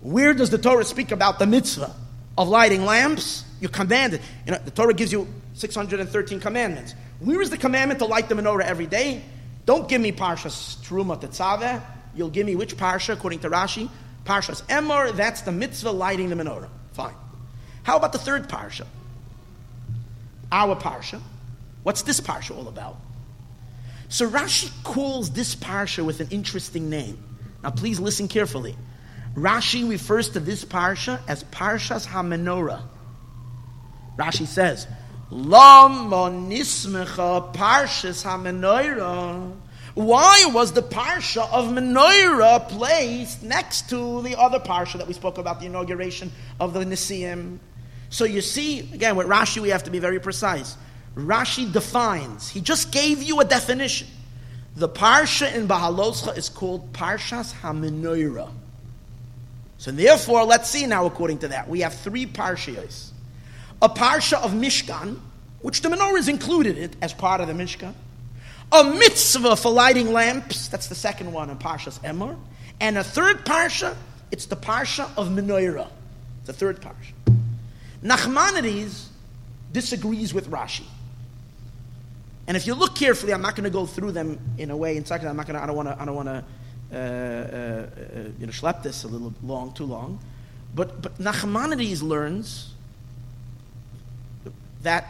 where does the Torah speak about the mitzvah of lighting lamps? You commanded. You know, the Torah gives you 613 commandments. Where is the commandment to light the menorah every day? Don't give me Parshas Truma Tetzaveh. You'll give me which Parsha, according to Rashi? Parshas Emor, that's the mitzvah lighting the menorah. Fine. How about the third Parsha? Our Parsha. What's this Parsha all about? So Rashi calls this Parsha with an interesting name. Now please listen carefully. Rashi refers to this Parsha as Parshas HaMenorah. Rashi says, Parshas HaMenorah. Why was the Parsha of Menorah placed next to the other Parsha that we spoke about, the inauguration of the Nesiim? So you see, again, with Rashi we have to be very precise. Rashi defines, he just gave you a definition. The Parsha in Bahaloscha is called Parshas HaMenorah. So therefore, let's see now according to that. We have three Parshas a parsha of Mishkan, which the menorah is included in as part of the Mishkan, a mitzvah for lighting lamps, that's the second one in Parshas Emor, and a third parsha, it's the parsha of Menorah, the third parsha. Nachmanides disagrees with Rashi. And if you look carefully, I'm not going to go through them in a way. In fact, I'm not going to. I don't want to. I don't want to. Uh, uh, uh, you know, schlep this a little long, too long. But but Nachmanides learns that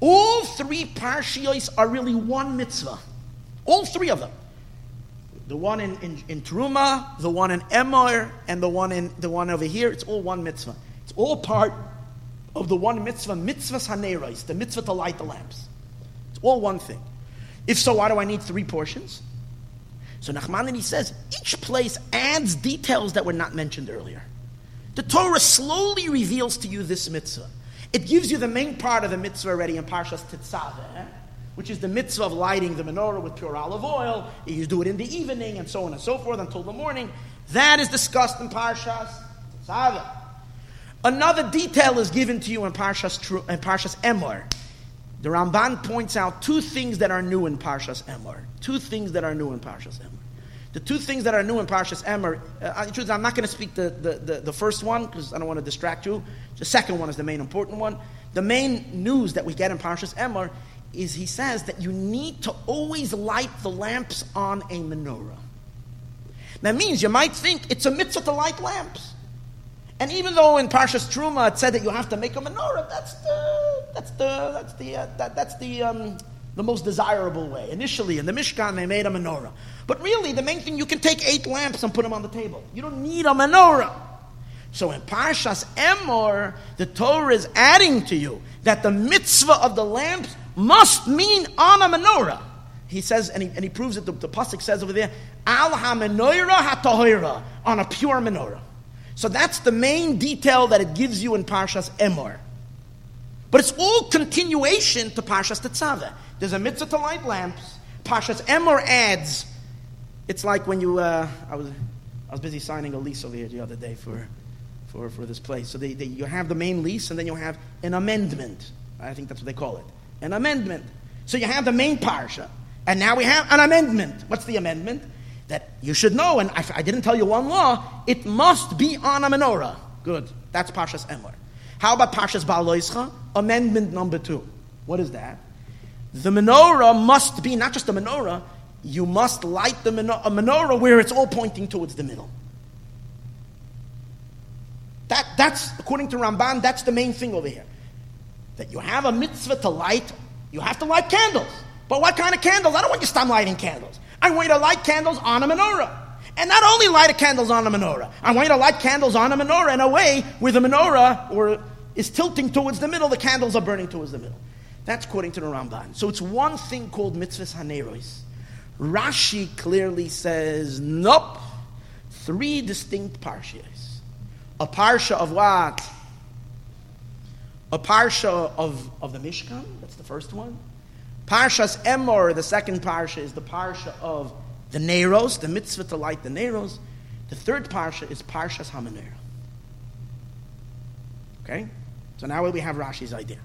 all three parshios are really one mitzvah. All three of them. The one in, in, in Truma, the one in Emor, and the one in the one over here, it's all one mitzvah. It's all part of the one mitzvah, mitzvah hanerais, the mitzvah to light the lamps. It's all one thing. If so, why do I need three portions? So Nachmanides says each place adds details that were not mentioned earlier. The Torah slowly reveals to you this mitzvah. It gives you the main part of the mitzvah already in Parshas Tetzaveh, which is the mitzvah of lighting the menorah with pure olive oil. You do it in the evening and so on and so forth until the morning. That is discussed in Parshas Tetzaveh. Another detail is given to you in Parshas, in Parshas Emor. The Ramban points out two things that are new in Parshas Emor. Two things that are new in Parshas Emor. The two things that are new in Parshas Emor, uh, I'm not going to speak the, the, the, the first one because I don't want to distract you. The second one is the main important one. The main news that we get in Parshas Emor is he says that you need to always light the lamps on a menorah. That means you might think it's a mitzvah to light lamps. And even though in Parshas Truma it said that you have to make a menorah, that's the that's the that's the uh, that, that's the um, the most desirable way. Initially, in the Mishkan, they made a menorah, but really, the main thing you can take eight lamps and put them on the table. You don't need a menorah. So in Parshas Emor, the Torah is adding to you that the mitzvah of the lamps must mean on a menorah. He says, and he, and he proves it, the, the Pasuk says over there, Al ha-menorah ha on a pure menorah. So that's the main detail that it gives you in Parshas Emor. But it's all continuation to Parshas Tetzaveh. There's a mitzvah to light lamps. Pashas Emor adds, it's like when you, uh, I, was, I was busy signing a lease over here the other day for, for, for this place. So they, they, you have the main lease and then you have an amendment. I think that's what they call it. An amendment. So you have the main Parsha, and now we have an amendment. What's the amendment? that you should know, and I, I, didn't tell you one law, it must be on a menorah. Good. That's Pashas Emor. How about Pashas Ba'aloischa? Amendment number two. What is that? The menorah must be not just a menorah, you must light the menorah, a menorah where it's all pointing towards the middle. That, that's, according to Ramban, that's the main thing over here. That you have a mitzvah to light, you have to light candles. But what kind of candles? I don't want you to stop lighting candles. I want you to light candles on a menorah. And not only light a candles on a menorah, I want you to light candles on a menorah in a way where the menorah or is tilting towards the middle, the candles are burning towards the middle. That's according to the Ramban. So it's one thing called mitzvahs haneros. Rashi clearly says, nope, three distinct parshas. A parsha of what? A parsha of, of the Mishkan, that's the first one. Parshas Emor, the second parsha, is the parsha of the Neros, the mitzvah to light the Neros. The third parsha is Parshas HaMenorah. Okay? So now we have Rashi's idea.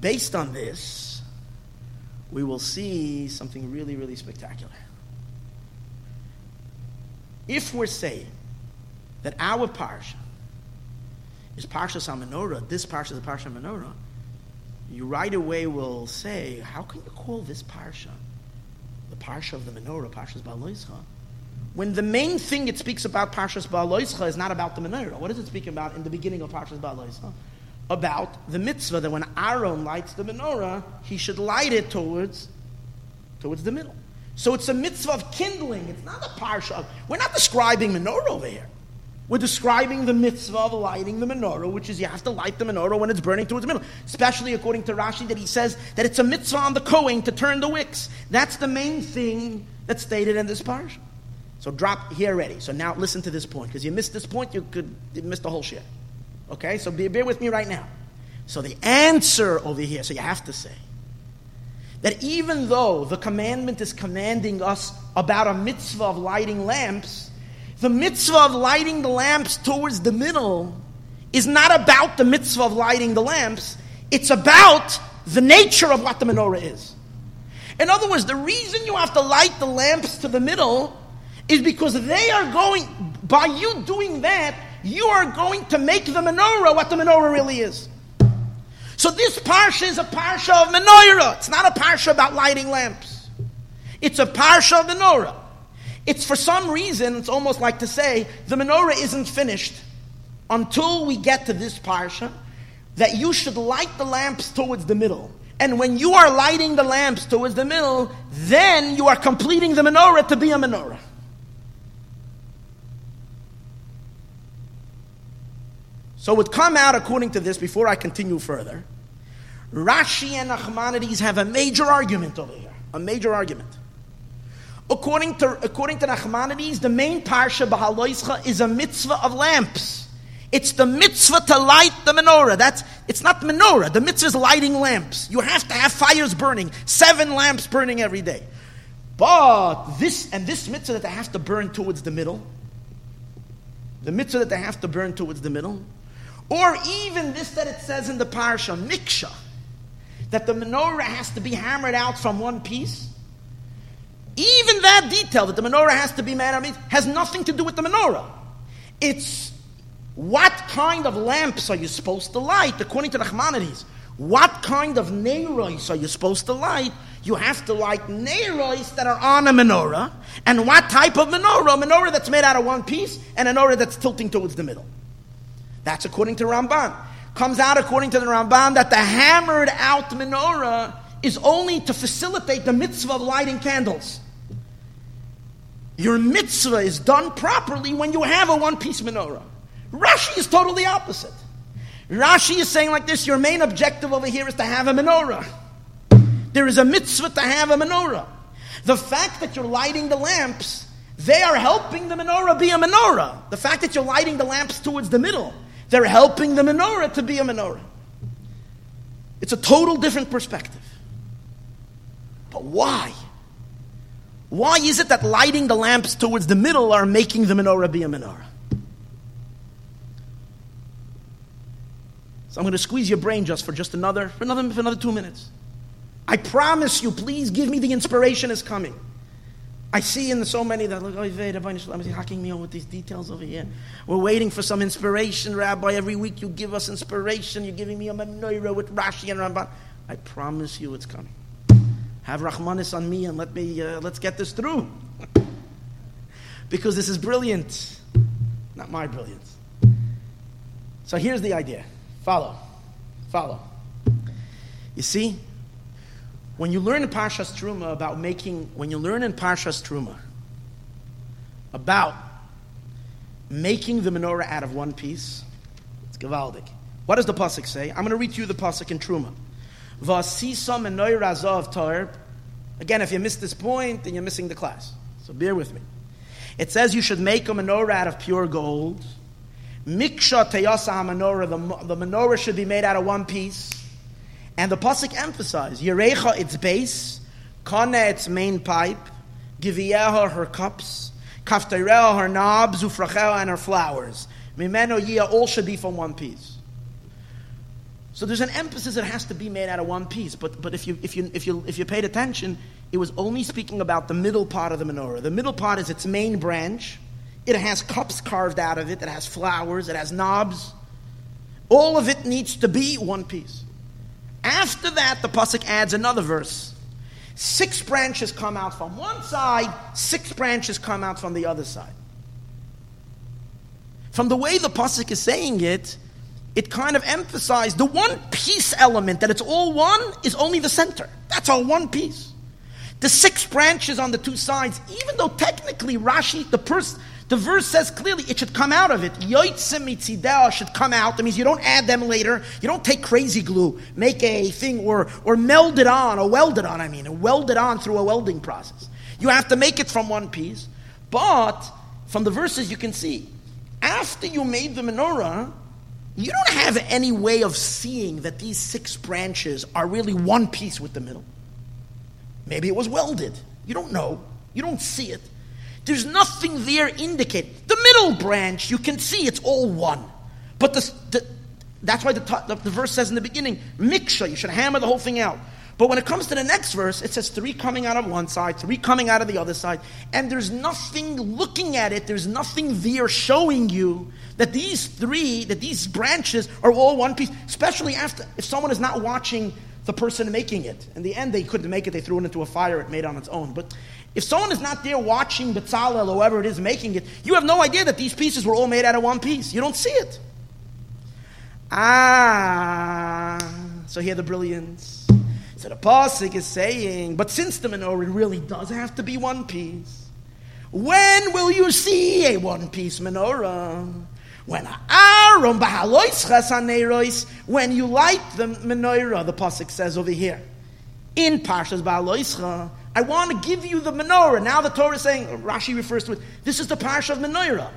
Based on this, we will see something really, really spectacular. If we're saying that our parsha is Parshas HaMenorah, this parsha is the Parsha Menorah, you right away will say, how can you call this parsha the parsha of the menorah, Parshas Ba'aloischa? When the main thing it speaks about Parshas Ba'aloischa is not about the menorah. What does it speak about in the beginning of Parshas Ba'aloischa? About the mitzvah that when Aaron lights the menorah, he should light it towards, towards the middle. So it's a mitzvah of kindling. It's not a parsha. We're not describing menorah over here. We're describing the mitzvah of lighting the menorah, which is you have to light the menorah when it's burning towards the middle. Especially according to Rashi, that he says that it's a mitzvah on the Kohen to turn the wicks. That's the main thing that's stated in this parsha. So drop here already. So now listen to this point, because you missed this point, you could miss the whole shiur. Okay, so be, bear with me right now. So the answer over here, so you have to say that even though the commandment is commanding us about a mitzvah of lighting lamps, the mitzvah of lighting the lamps towards the middle is not about the mitzvah of lighting the lamps, it's about the nature of what the menorah is. In other words, the reason you have to light the lamps to the middle is because they are going, by you doing that, you are going to make the menorah what the menorah really is. So this parsha is a parsha of menorah. It's not a parsha about lighting lamps. It's a parsha of menorah. It's for some reason, it's almost like to say, the menorah isn't finished until we get to this parsha, that you should light the lamps towards the middle. And when you are lighting the lamps towards the middle, then you are completing the menorah to be a menorah. So it would come out according to this, before I continue further, Rashi and Nachmanides have a major argument over here. A major argument. According to, according to Nachmanides, the main parsha Bahaloischa is a mitzvah of lamps. It's the mitzvah to light the menorah. That's it's not the menorah. The mitzvah is lighting lamps. You have to have fires burning, seven lamps burning every day. But this and this mitzvah that they have to burn towards the middle, the mitzvah that they have to burn towards the middle, or even this that it says in the parsha miksha, that the menorah has to be hammered out from one piece. Even that detail that the menorah has to be made of has nothing to do with the menorah. It's what kind of lamps are you supposed to light according to the Nachmanides? What kind of neiros are you supposed to light? You have to light neiros that are on a menorah. And what type of menorah? A menorah that's made out of one piece and a menorah that's tilting towards the middle. That's according to Ramban. Comes out according to the Ramban that the hammered out menorah is only to facilitate the mitzvah of lighting candles. Your mitzvah is done properly when you have a one piece menorah. Rashi is totally opposite. Rashi is saying like this your main objective over here is to have a menorah. There is a mitzvah to have a menorah. The fact that you're lighting the lamps, they are helping the menorah be a menorah. The fact that you're lighting the lamps towards the middle, they're helping the menorah to be a menorah. It's a total different perspective. But why? Why is it that lighting the lamps towards the middle are making the menorah be a menorah? So I'm going to squeeze your brain just for just another for another for another two minutes. I promise you, please give me the inspiration is coming. I see in so many that look, oh, hacking me on with these details over here. We're waiting for some inspiration, Rabbi. Every week you give us inspiration. You're giving me a menorah with Rashi and Ramban. I promise you, it's coming. Have Rahmanis on me and let me uh, let's get this through. [laughs] because this is brilliant, not my brilliance. So here's the idea. Follow, follow. You see, when you learn in Parshas Truma about making, when you learn in Parshas Truma about making the menorah out of one piece, it's Gavaldik. What does the pasuk say? I'm going to read to you the pasuk in Truma. Again, if you miss this point, then you're missing the class. So bear with me. It says you should make a menorah out of pure gold. Miksha teyasa menorah. The menorah should be made out of one piece. And the pasuk emphasizes Yerecha its base, Kana its main pipe, Giviyaha her cups, Kaftareha her knobs, Ufracheha and her flowers. Mimeno Yia all should be from one piece. So there's an emphasis that has to be made out of one piece. But, but if, you, if, you, if, you, if you paid attention, it was only speaking about the middle part of the menorah. The middle part is its main branch. It has cups carved out of it, it has flowers, it has knobs. All of it needs to be one piece. After that, the Pasuk adds another verse. Six branches come out from one side, six branches come out from the other side. From the way the Pasuk is saying it, it kind of emphasized the one piece element that it's all one is only the center. That's all one piece. The six branches on the two sides, even though technically Rashi, the, pers- the verse says clearly it should come out of it. Yoitzim should come out. That means you don't add them later. You don't take crazy glue, make a thing, or, or meld it on, or weld it on, I mean, or weld it on through a welding process. You have to make it from one piece. But from the verses you can see, after you made the menorah, you don't have any way of seeing that these six branches are really one piece with the middle. Maybe it was welded. You don't know. You don't see it. There's nothing there indicate. The middle branch, you can see it's all one. But the, the, that's why the, the, the, verse says in the beginning, miksha, you should hammer the whole thing out. But when it comes to the next verse, it says three coming out of one side, three coming out of the other side, and there's nothing looking at it, there's nothing there showing you that these three, that these branches are all one piece, especially after, if someone is not watching the person making it. In the end, they couldn't make it, they threw it into a fire, it made on its own. But if someone is not there watching Betzalel or whoever it is making it, you have no idea that these pieces were all made out of one piece. You don't see it. Ah, so here the brilliance. So the Pasuk is saying, but since the menorah really does have to be one piece, when will you see a one piece menorah? When Aaron when you light the menorah, the pasuk says over here in Parshas Ba'aloischa, I want to give you the menorah. Now the Torah is saying, Rashi refers to it. This is the parsha of menorah.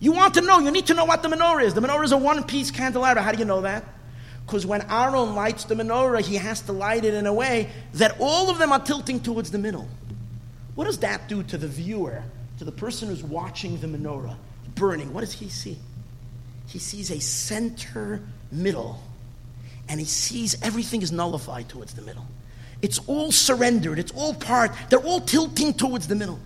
You want to know. You need to know what the menorah is. The menorah is a one-piece candelabra. How do you know that? Because when Aaron lights the menorah, he has to light it in a way that all of them are tilting towards the middle. What does that do to the viewer, to the person who's watching the menorah burning? What does he see? he sees a center middle, and he sees everything is nullified towards the middle. It's all surrendered, it's all part, they're all tilting towards the middle.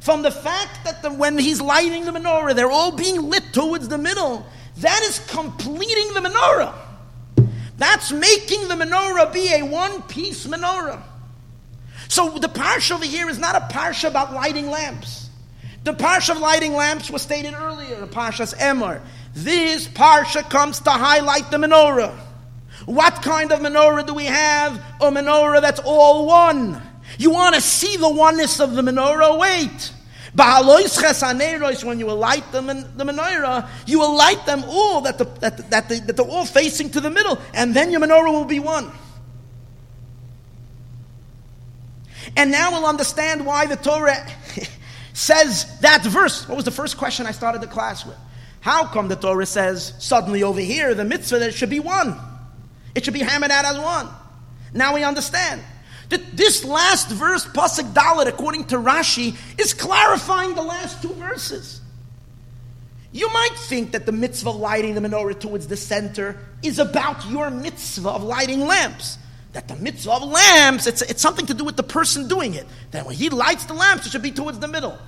From the fact that the, when he's lighting the menorah, they're all being lit towards the middle, that is completing the menorah. That's making the menorah be a one piece menorah. So the parsha over here is not a parsha about lighting lamps. The parsha of lighting lamps was stated earlier, the parshas Emor. This parsha comes to highlight the menorah. What kind of menorah do we have? A menorah that's all one. You want to see the oneness of the menorah? Wait. When you will light them in the menorah, you will light them all that, the, that, that, the, that they're all facing to the middle, and then your menorah will be one. And now we'll understand why the Torah [laughs] says that verse. What was the first question I started the class with? How come the Torah says suddenly over here the mitzvah that it should be one? It should be hammered out as one. Now we understand. That this last verse, Pasuk Dalit, according to Rashi, is clarifying the last two verses. You might think that the mitzvah of lighting the menorah towards the center is about your mitzvah of lighting lamps. That the mitzvah of lamps, it's, it's something to do with the person doing it. That when he lights the lamps, it should be towards the middle.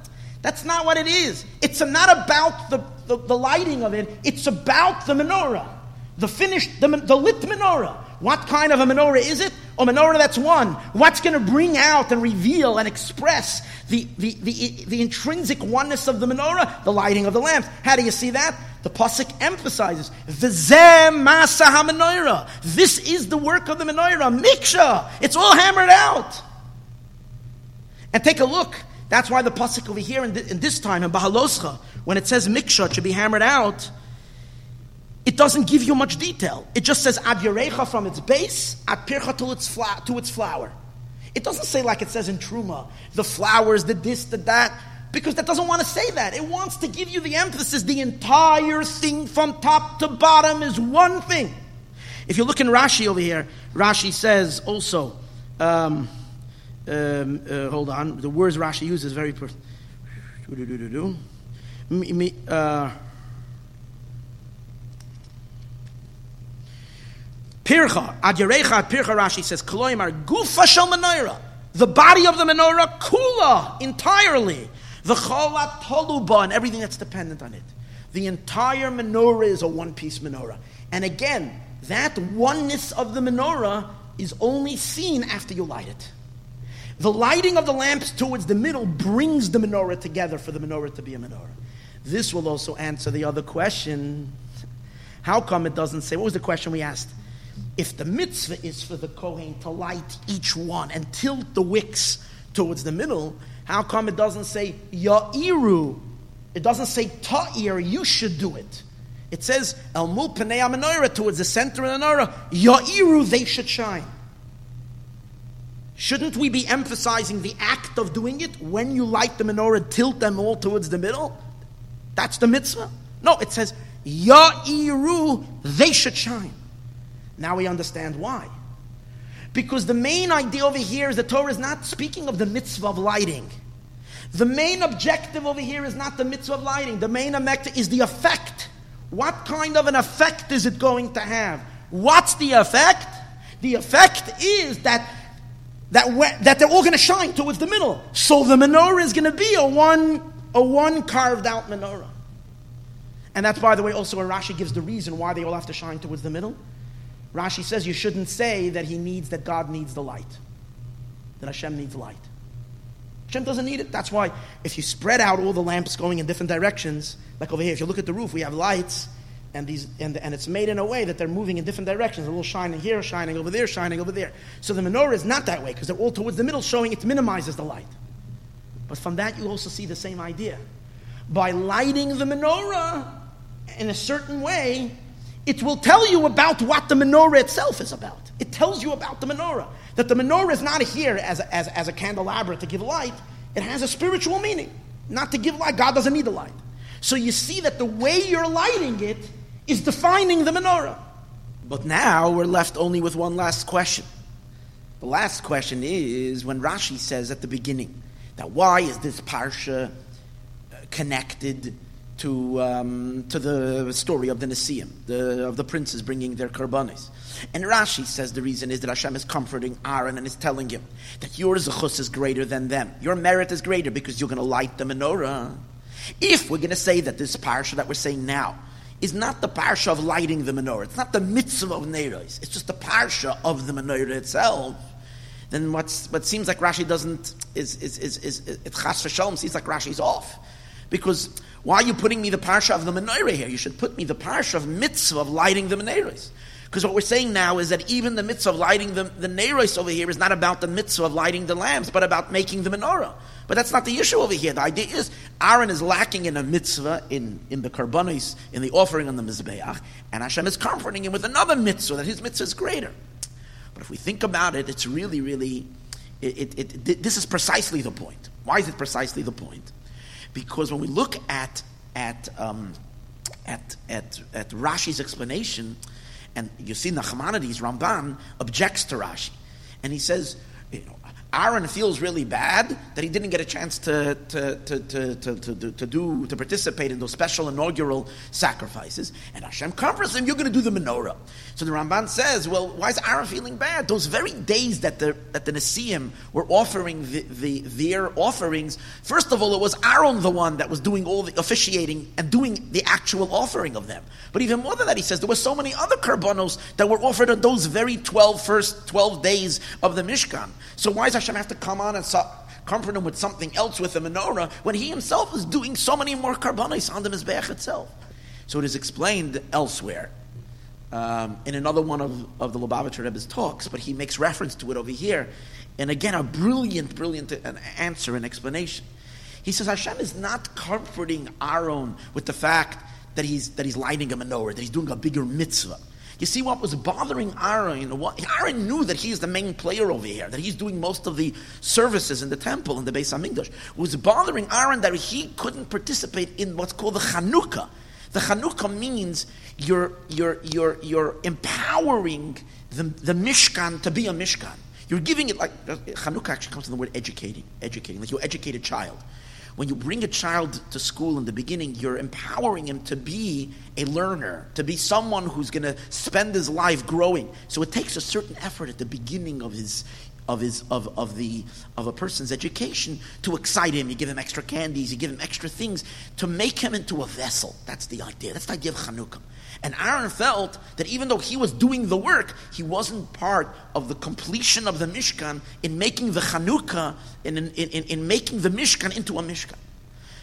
That's not what it is. It's not about the, the, the lighting of it, it's about the menorah. The finished, the, the lit menorah. What kind of a menorah is it? A menorah that's one. What's going to bring out and reveal and express the, the, the, the, intrinsic oneness of the menorah? The lighting of the lamps. How do you see that? The Pasuk emphasizes, ha This is the work of the menorah. Miksha. It's all hammered out. And take a look. That's why the Pasuk over here in, this time, in Bahaloscha, when it says Miksha, should be hammered out, it doesn't give you much detail. It just says ad yarecha from its base, ad pircha to its, fla- to its flower. It doesn't say like it says in Truma, the flowers, the this, the that, because that doesn't want to say that. It wants to give you the emphasis. The entire thing from top to bottom is one thing. If you look in Rashi over here, Rashi says also, um, um, uh, hold on, the words Rashi uses very. Per- Pircha, ad Yerecha, Pircha Rashi says, Koloimar, Gufa shel menorah, the body of the menorah, kula, entirely. The cholat toluba, and everything that's dependent on it. The entire menorah is a one piece menorah. And again, that oneness of the menorah is only seen after you light it. The lighting of the lamps towards the middle brings the menorah together for the menorah to be a menorah. This will also answer the other question. How come it doesn't say? What was the question we asked? If the mitzvah is for the Kohen to light each one and tilt the wicks towards the middle, how come it doesn't say Ya'iru? It doesn't say Ta'ir, you should do it. It says El Mu Menorah towards the center of the menorah. Ya'iru, they should shine. Shouldn't we be emphasizing the act of doing it when you light the menorah, tilt them all towards the middle? That's the mitzvah. No, it says Ya'iru, they should shine. Now we understand why. Because the main idea over here is the Torah is not speaking of the mitzvah of lighting. The main objective over here is not the mitzvah of lighting. The main objective is the effect. What kind of an effect is it going to have? What's the effect? The effect is that that, that they're all going to shine towards the middle. So the menorah is going to be a one, a one carved out menorah. And that's, by the way, also where Rashi gives the reason why they all have to shine towards the middle. Rashi says you shouldn't say that he needs, that God needs the light, that Hashem needs light. Hashem doesn't need it. That's why if you spread out all the lamps going in different directions, like over here, if you look at the roof, we have lights, and these and, and it's made in a way that they're moving in different directions. A little shining here, shining over there, shining over there. So the menorah is not that way because they're all towards the middle, showing it minimizes the light. But from that, you also see the same idea. By lighting the menorah in a certain way, it will tell you about what the menorah itself is about. It tells you about the menorah. That the menorah is not here as a, as, as a candelabra to give light, it has a spiritual meaning. Not to give light, God doesn't need the light. So you see that the way you're lighting it is defining the menorah. But now we're left only with one last question. The last question is when Rashi says at the beginning that why is this parsha connected to, um, to the story of the Nesiim, the, of the princes bringing their karbanis. And Rashi says the reason is that Hashem is comforting Aaron and is telling him that your zechus is greater than them. Your merit is greater because you're going to light the menorah. If we're going to say that this parsha that we're saying now is not the parsha of lighting the menorah, it's not the mitzvah of neiros, it's just the parsha of the menorah itself, then what's, what seems like Rashi doesn't, is, is, is, is, is, it chas seems like Rashi's off. Because why are you putting me the parsha of the menorah here? You should put me the parsha of mitzvah of lighting the menorahs. Because what we're saying now is that even the mitzvah of lighting the, the neiros over here is not about the mitzvah of lighting the lamps, but about making the menorah. But that's not the issue over here. The idea is Aaron is lacking in a mitzvah, in, in the karbanis, in the offering on the Mizbeach, and Hashem is comforting him with another mitzvah, that his mitzvah is greater. But if we think about it, it's really, really, it, it, it, this is precisely the point. Why is it precisely the point? Because when we look at, at, um, at, at, at Rashi's explanation, and you see Nachmanides, Ramban, objects to Rashi. And he says, Aaron feels really bad that he didn't get a chance to, to, to, to, to, to, to do to participate in those special inaugural sacrifices. And Hashem comforts him, you're going to do the menorah. So the Ramban says, well, why is Aaron feeling bad? Those very days that the that the Nesiim were offering the, the, their offerings, first of all, it was Aaron the one that was doing all the officiating and doing the actual offering of them. But even more than that, he says there were so many other karbanos that were offered on those very 12 first 12 days of the Mishkan. So why is Hashem have to come on and so, comfort him with something else with the menorah when he himself is doing so many more karbanis on the Mizbeach itself? So it is explained elsewhere. Um, in another one of, of the Lubavitcher Rebbe's talks, but he makes reference to it over here. And again, a brilliant, brilliant answer and explanation. He says Hashem is not comforting Aaron with the fact that he's, that he's lighting a menorah, that he's doing a bigger mitzvah. You see what was bothering Aaron? What, Aaron knew that he's the main player over here, that he's doing most of the services in the temple, in the Beis Hamikdash. It was bothering Aaron that he couldn't participate in what's called the Chanukah. The Chanukah means you're, you're, you're, you're empowering the, the Mishkan to be a Mishkan. You're giving it like, Chanukah actually comes from the word educating, educating, like you educate a child when you bring a child to school in the beginning, you're empowering him to be a learner, to be someone who's going to spend his life growing. So it takes a certain effort at the beginning of his of his of, of the of a person's education to excite him. You give him extra candies, you give him extra things to make him into a vessel. That's the idea. That's the idea of Chanukah. And Aaron felt that even though he was doing the work, he wasn't part of the completion of the Mishkan in making the Chanukah, in, in, in, in making the Mishkan into a Mishkan.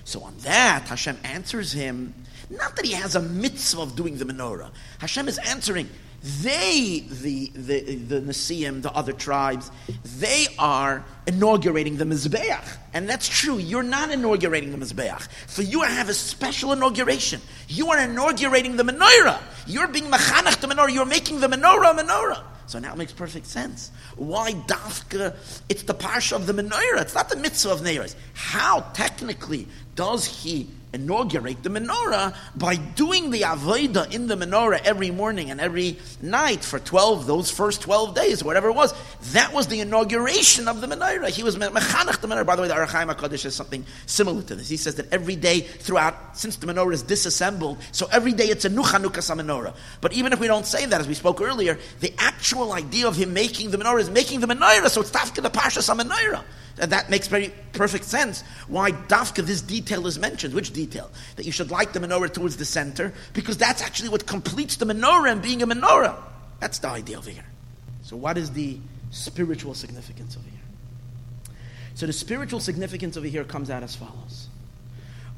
So on that, Hashem answers him, not that he has a mitzvah of doing the menorah. Hashem is answering, they, the, the, the Nesiim, the other tribes, they are inaugurating the Mizbeach. And that's true. You're not inaugurating the Mizbeach. For you have a special inauguration. You are inaugurating the menorah. You're being machanach the menorah. You're making the menorah menorah. So now it makes perfect sense. Why dafka? It's the parsha of the menorah. It's not the mitzvah of neiros. How technically does he inaugurate the menorah by doing the avodah in the menorah every morning and every night for 12, those first 12 days, whatever it was. That was the inauguration of the menorah. He was mechanach the menorah. By the way, the Ohr HaChaim HaKadosh is something similar to this. He says that every day throughout, since the menorah is disassembled, so every day it's a nuchanukas menorah. But even if we don't say that, as we spoke earlier, the actual idea of him making the menorah is making the menorah, so it's dafka the parshas menorah. And that makes very perfect sense why Dafka this detail is mentioned. Which detail? That you should light the menorah towards the center, because that's actually what completes the menorah and being a menorah. That's the idea over here. So, what is the spiritual significance over here? So, the spiritual significance over here comes out as follows.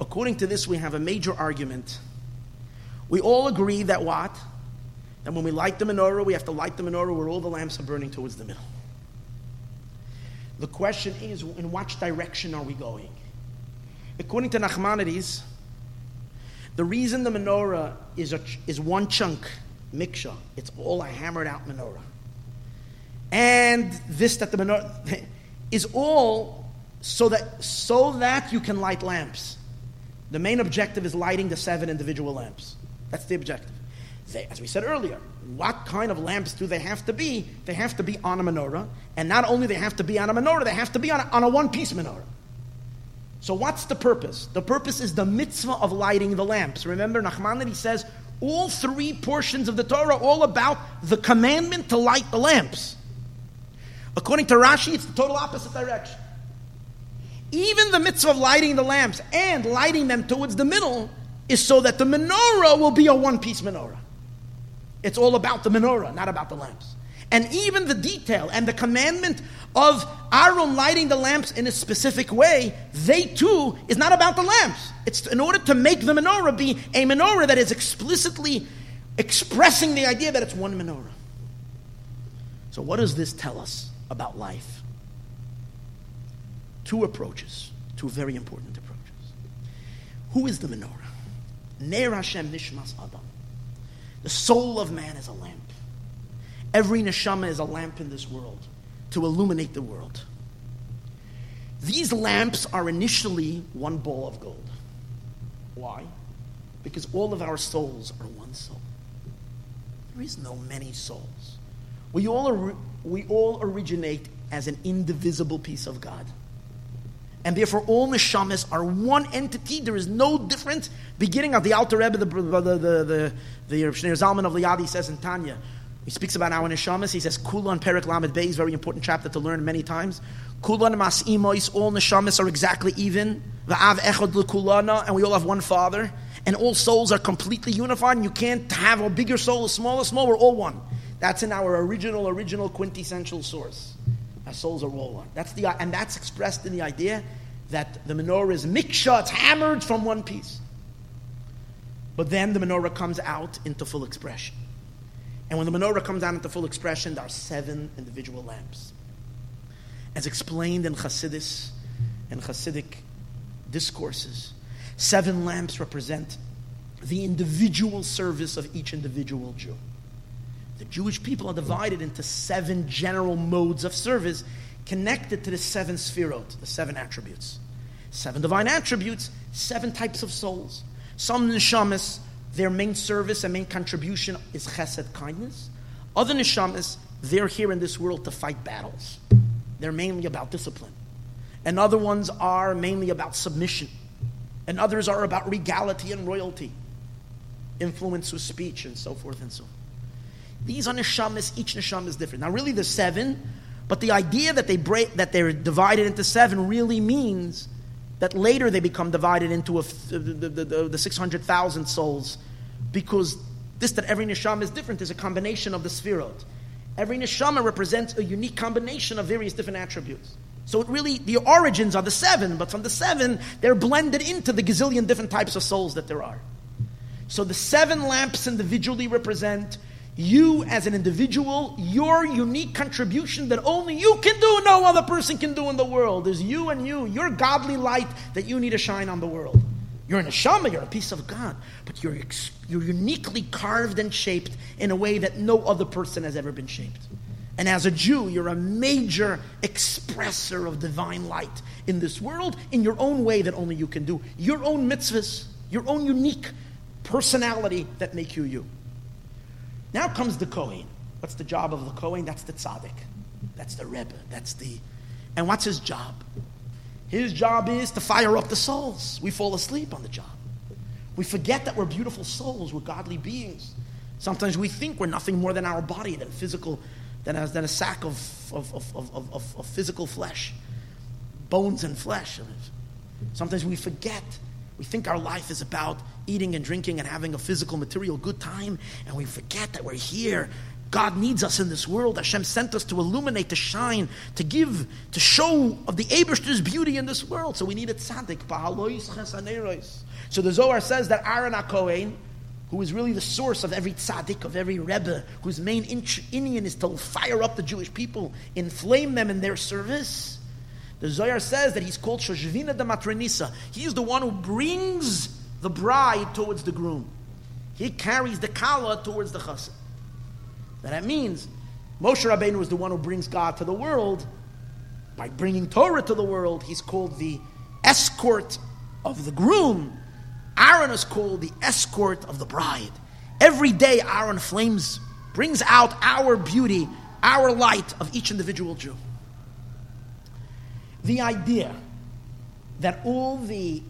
According to this, we have a major argument. We all agree that what? That when we light the menorah, we have to light the menorah where all the lamps are burning towards the middle. The question is, in which direction are we going? According to Nachmanides, the reason the menorah is, a, is one chunk, miksha, it's all a hammered out menorah. And this that the menorah [laughs] is all so that so that you can light lamps. The main objective is lighting the seven individual lamps. That's the objective. They, as we said earlier, what kind of lamps do they have to be? They have to be on a menorah, and not only they have to be on a menorah, they have to be on a, on a one-piece menorah. So what's the purpose? The purpose is the mitzvah of lighting the lamps. Remember, Nachmanides says all three portions of the Torah all about the commandment to light the lamps. According to Rashi, it's the total opposite direction. Even the mitzvah of lighting the lamps and lighting them towards the middle is so that the menorah will be a one-piece menorah. It's all about the menorah, not about the lamps. And even the detail and the commandment of Aaron lighting the lamps in a specific way, they too is not about the lamps. It's in order to make the menorah be a menorah that is explicitly expressing the idea that it's one menorah. So, what does this tell us about life? Two approaches, two very important approaches. Who is the menorah? Ner Hashem Nishmas Adam. The soul of man is a lamp. Every neshama is a lamp in this world to illuminate the world. These lamps are initially one ball of gold. Why? Because all of our souls are one soul. There is no many souls. We all, we all originate as an indivisible piece of God. And therefore, all neshamas are one entity. There is no difference. Beginning of the Alter Rebbe, the the the the, the Zalman of Liadi says in Tanya, he speaks about our neshamas. He says, "Kulan Perek Lamed Beis," very important chapter to learn many times. Kulan Mas Imois, all neshamas are exactly even. Va'av Echad Kulana, and we all have one Father. And all souls are completely unified. And you can't have a bigger soul, a smaller, small. We're all one. That's in our original, original quintessential source. Our souls are all one. That's the, and that's expressed in the idea that the menorah is miksha, it's hammered from one piece. But then the menorah comes out into full expression. And when the menorah comes out into full expression, there are seven individual lamps. As explained in Hasidus and Hasidic discourses, seven lamps represent the individual service of each individual Jew. The Jewish people are divided into seven general modes of service connected to the seven sphirot, the seven attributes. Seven divine attributes, seven types of souls. Some neshamas, their main service and main contribution is chesed, kindness. Other neshamas, they're here in this world to fight battles. They're mainly about discipline. And other ones are mainly about submission. And others are about regality and royalty, influence with speech, and so forth and so on. These are neshamas, each neshama is different. Now, really, the seven, but the idea that, they break, that they're divided into seven really means that later they become divided into a, the, the, the, the 600,000 souls because this that every neshama is different is a combination of the sphirot. Every neshama represents a unique combination of various different attributes. So it really, the origins are the seven, but from the seven, they're blended into the gazillion different types of souls that there are. So the seven lamps individually represent you as an individual, your unique contribution that only you can do, no other person can do in the world is you and you, your godly light that you need to shine on the world. You're an neshama, you're a piece of God, but you're, you're uniquely carved and shaped in a way that no other person has ever been shaped. And as a Jew, you're a major expresser of divine light in this world in your own way that only you can do. Your own mitzvahs, your own unique personality that make you you. Now comes the Kohen. What's the job of the Kohen? That's the tzaddik. That's the Rebbe. That's the. And what's his job? His job is to fire up the souls. We fall asleep on the job. We forget that we're beautiful souls, we're godly beings. Sometimes we think we're nothing more than our body, than physical, than a, than a sack of, of, of, of, physical flesh, bones and flesh. Sometimes we forget we think our life is about eating and drinking and having a physical, material good time, and we forget that we're here. God needs us in this world. Hashem sent us to illuminate, to shine, to give, to show of the Abishter's beauty in this world. So we need a tzaddik. So the Zohar says that Aaron HaKohen, who is really the source of every tzaddik, of every rebbe, whose main inyan is to fire up the Jewish people, inflame them in their service, the Zohar says that he's called Shoshvina de Matrenisa. He's the one who brings the bride towards the groom. He carries the kala towards the chassid. That means Moshe Rabbeinu is the one who brings God to the world. By bringing Torah to the world, he's called the escort of the groom. Aaron is called the escort of the bride. Every day, Aaron flames, brings out our beauty, our light of each individual Jew the idea that all the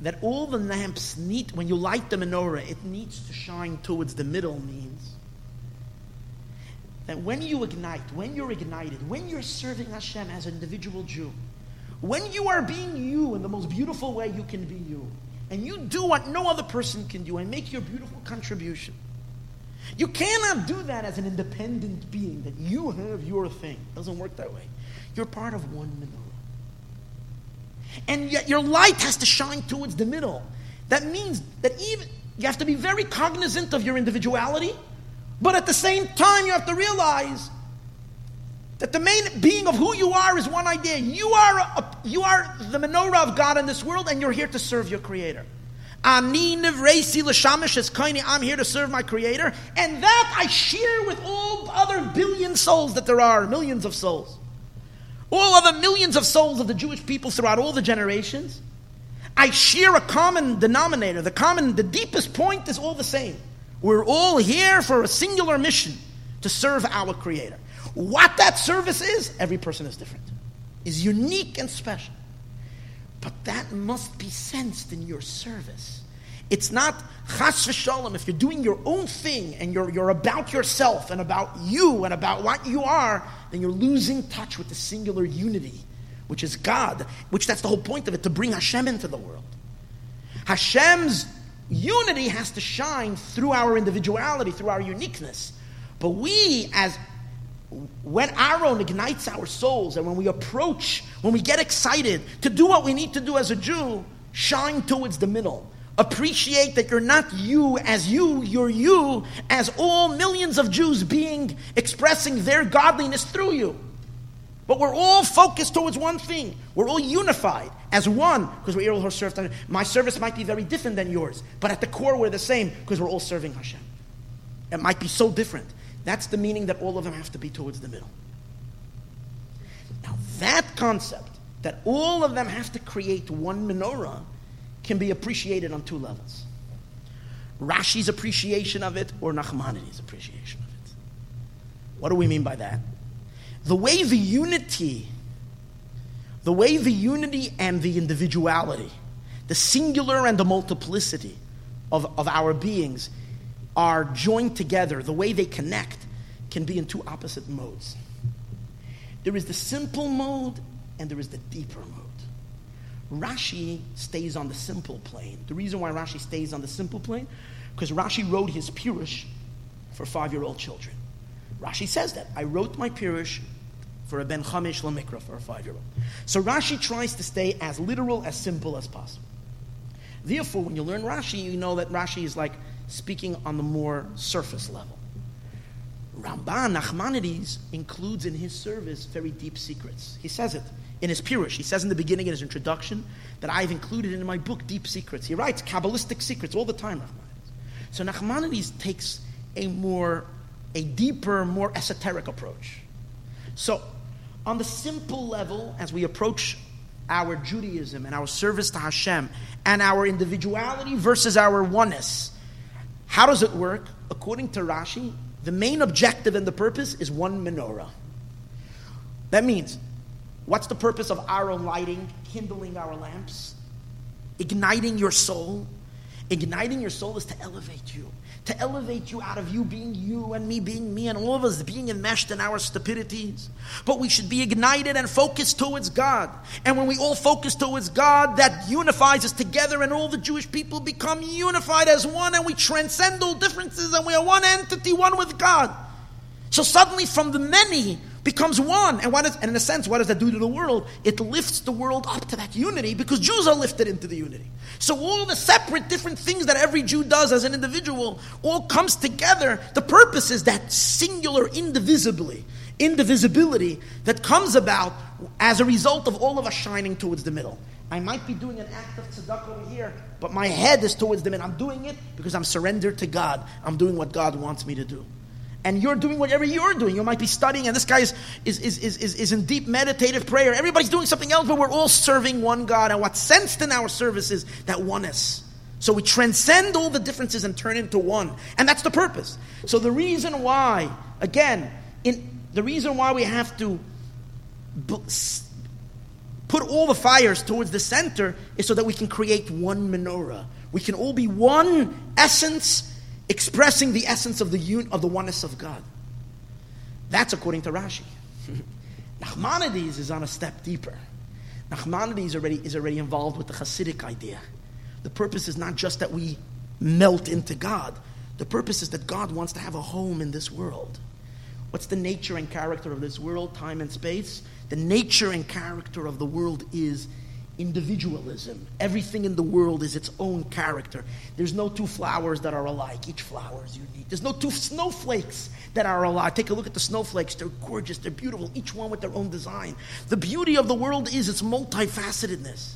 that all the lamps need when you light the menorah it needs to shine towards the middle means that when you ignite when you're ignited when you're serving Hashem as an individual Jew when you are being you in the most beautiful way you can be you and you do what no other person can do and make your beautiful contribution You cannot do that as an independent being, that you have your thing. It doesn't work that way. You're part of one menorah. And yet your light has to shine towards the middle. That means that even you have to be very cognizant of your individuality, but at the same time you have to realize that the main being of who you are is one idea. You are, a, you are the menorah of God in this world, and you're here to serve your Creator. I'm here to serve my Creator, and that I share with all other billion souls that there are, millions of souls. All other millions of souls of the Jewish people throughout all the generations. I share a common denominator. The common, the deepest point is all the same. We're all here for a singular mission to serve our Creator. What that service is, every person is different, is unique and special. But that must be sensed in your service. It's not chas v'shalom. If you're doing your own thing and you're, you're about yourself and about you and about what you are, then you're losing touch with the singular unity, which is God, which that's the whole point of it, to bring Hashem into the world. Hashem's unity has to shine through our individuality, through our uniqueness. But we, as when Aaron ignites our souls and when we approach, when we get excited to do what we need to do as a Jew, shine towards the middle. Appreciate that you're not you as you, you're you as all millions of Jews being expressing their godliness through you. But we're all focused towards one thing. We're all unified as one because we're all served. My service might be very different than yours, but at the core we're the same because we're all serving Hashem. It might be so different. That's the meaning that all of them have to be towards the middle. Now, that concept, that all of them have to create one menorah, can be appreciated on two levels Rashi's appreciation of it or Nachmanides' appreciation of it. What do we mean by that? The way the unity, the way the unity and the individuality, the singular and the multiplicity of, of our beings are joined together, the way they connect, can be in two opposite modes. There is the simple mode and there is the deeper mode. Rashi stays on the simple plane. The reason why Rashi stays on the simple plane, because Rashi wrote his Pirush for five-year-old children. Rashi says that. I wrote my Pirush for a Ben Chamish Lamikra for a five-year-old. So Rashi tries to stay as literal, as simple as possible. Therefore, when you learn Rashi, you know that Rashi is like speaking on the more surface level. Ramban Nachmanides includes in his service very deep secrets. He says it in his Pirush. He says in the beginning in his introduction that I've included in my book deep secrets. He writes Kabbalistic secrets all the time, Nachmanides. So Nachmanides takes a more, a deeper, more esoteric approach. So, on the simple level, as we approach our Judaism and our service to Hashem and our individuality versus our oneness, how does it work? According to Rashi, the main objective and the purpose is one menorah. That means, what's the purpose of our lighting, kindling our lamps, igniting your soul? Igniting your soul is to elevate you to elevate you out of you being you and me being me and all of us being enmeshed in our stupidities. But we should be ignited and focused towards God. And when we all focus towards God, that unifies us together and all the Jewish people become unified as one and we transcend all differences and we are one entity, one with God. So suddenly from the many, becomes one. And, what is, and in a sense, what does that do to the world? It lifts the world up to that unity because Jews are lifted into the unity. So all the separate different things that every Jew does as an individual all comes together. The purpose is that singular indivisibly, indivisibility that comes about as a result of all of us shining towards the middle. I might be doing an act of tzedakah over here, but my head is towards the middle. I'm doing it because I'm surrendered to God. I'm doing what God wants me to do and you're doing whatever you're doing. You might be studying, and this guy is, is, is, is, is in deep meditative prayer. Everybody's doing something else, but we're all serving one God. And what's sensed in our service is that oneness. So we transcend all the differences and turn into one. And that's the purpose. So the reason why, again, in, the reason why we have to put all the fires towards the center is so that we can create one menorah. We can all be one essence expressing the essence of the, un- of the oneness of God. That's according to Rashi. [laughs] Nachmanides is on a step deeper. Nachmanides already, is already involved with the Hasidic idea. The purpose is not just that we melt into God. The purpose is that God wants to have a home in this world. What's the nature and character of this world, time and space? The nature and character of the world is individualism. Everything in the world is its own character. There's no two flowers that are alike. Each flower is unique. There's no two snowflakes that are alike. Take a look at the snowflakes. They're gorgeous. They're beautiful. Each one with their own design. The beauty of the world is its multifacetedness.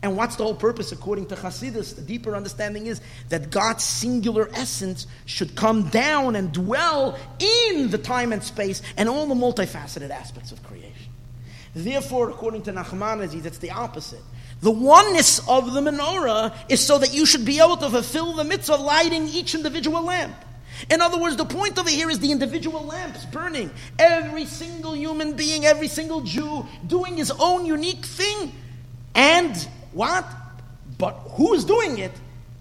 And what's the whole purpose, according to Hasidus? The deeper understanding is that God's singular essence should come down and dwell in the time and space and all the multifaceted aspects of creation. Therefore, according to Nachmanides, it's the opposite. The oneness of the menorah is so that you should be able to fulfill the mitzvah of lighting each individual lamp. In other words, the point over here is the individual lamps burning. Every single human being, every single Jew doing his own unique thing. And what? But who's doing it?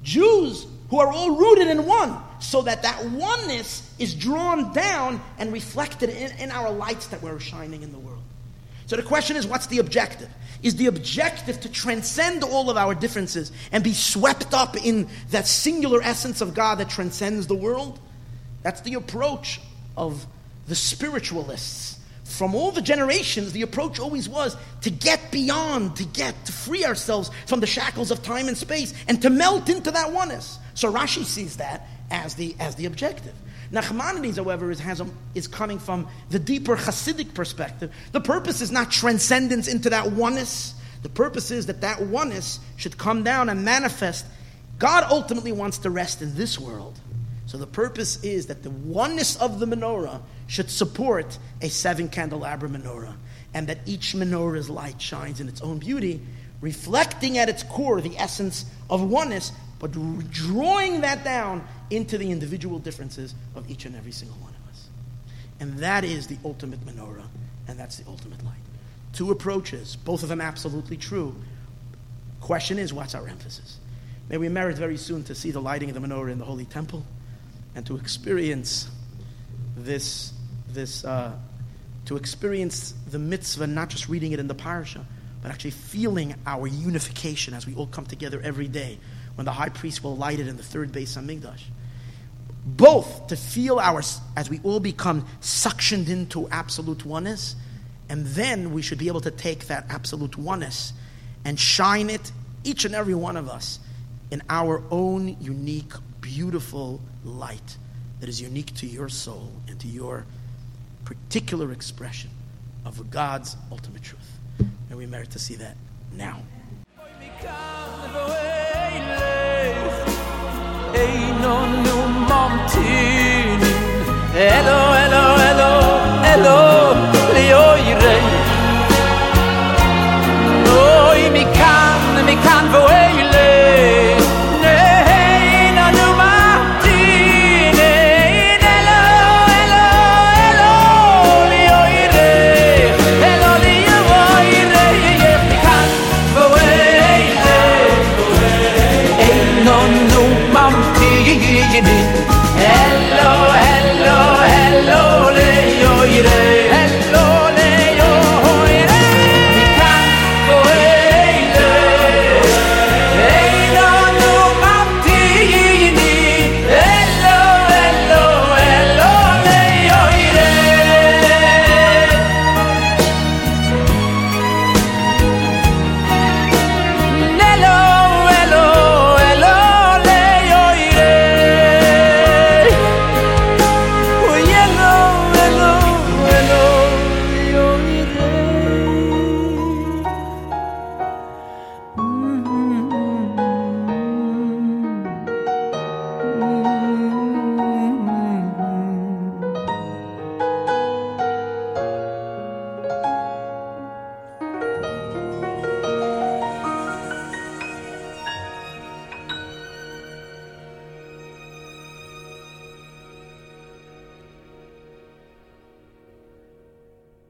Jews who are all rooted in one. So that that oneness is drawn down and reflected in, in our lights that we're shining in the world. So the question is, what's the objective? Is the objective to transcend all of our differences and be swept up in that singular essence of God that transcends the world? That's the approach of the spiritualists. From all the generations, the approach always was to get beyond, to get, to free ourselves from the shackles of time and space and to melt into that oneness. So Rashi sees that as the, as the objective. Nachmanides, however, is, has a, is coming from the deeper Hasidic perspective. The purpose is not transcendence into that oneness. The purpose is that that oneness should come down and manifest. God ultimately wants to rest in this world. So the purpose is that the oneness of the menorah should support a seven candelabra menorah, and that each menorah's light shines in its own beauty, reflecting at its core the essence of oneness, but drawing that down into the individual differences of each and every single one of us. And that is the ultimate menorah, and that's the ultimate light. Two approaches, both of them absolutely true. Question is, what's our emphasis? May we merit very soon to see the lighting of the menorah in the Holy Temple and to experience this, this uh, to experience the mitzvah, not just reading it in the parasha, but actually feeling our unification as we all come together every day when the high priest will light it in the third Beis Hamikdash. Both to feel our, as we all become suctioned into absolute oneness, and then we should be able to take that absolute oneness and shine it, each and every one of us, in our own unique, beautiful light that is unique to your soul and to your particular expression of God's ultimate truth. And we merit to see that now ej någon omomtyning Elo, elo, elo, elo, leojrej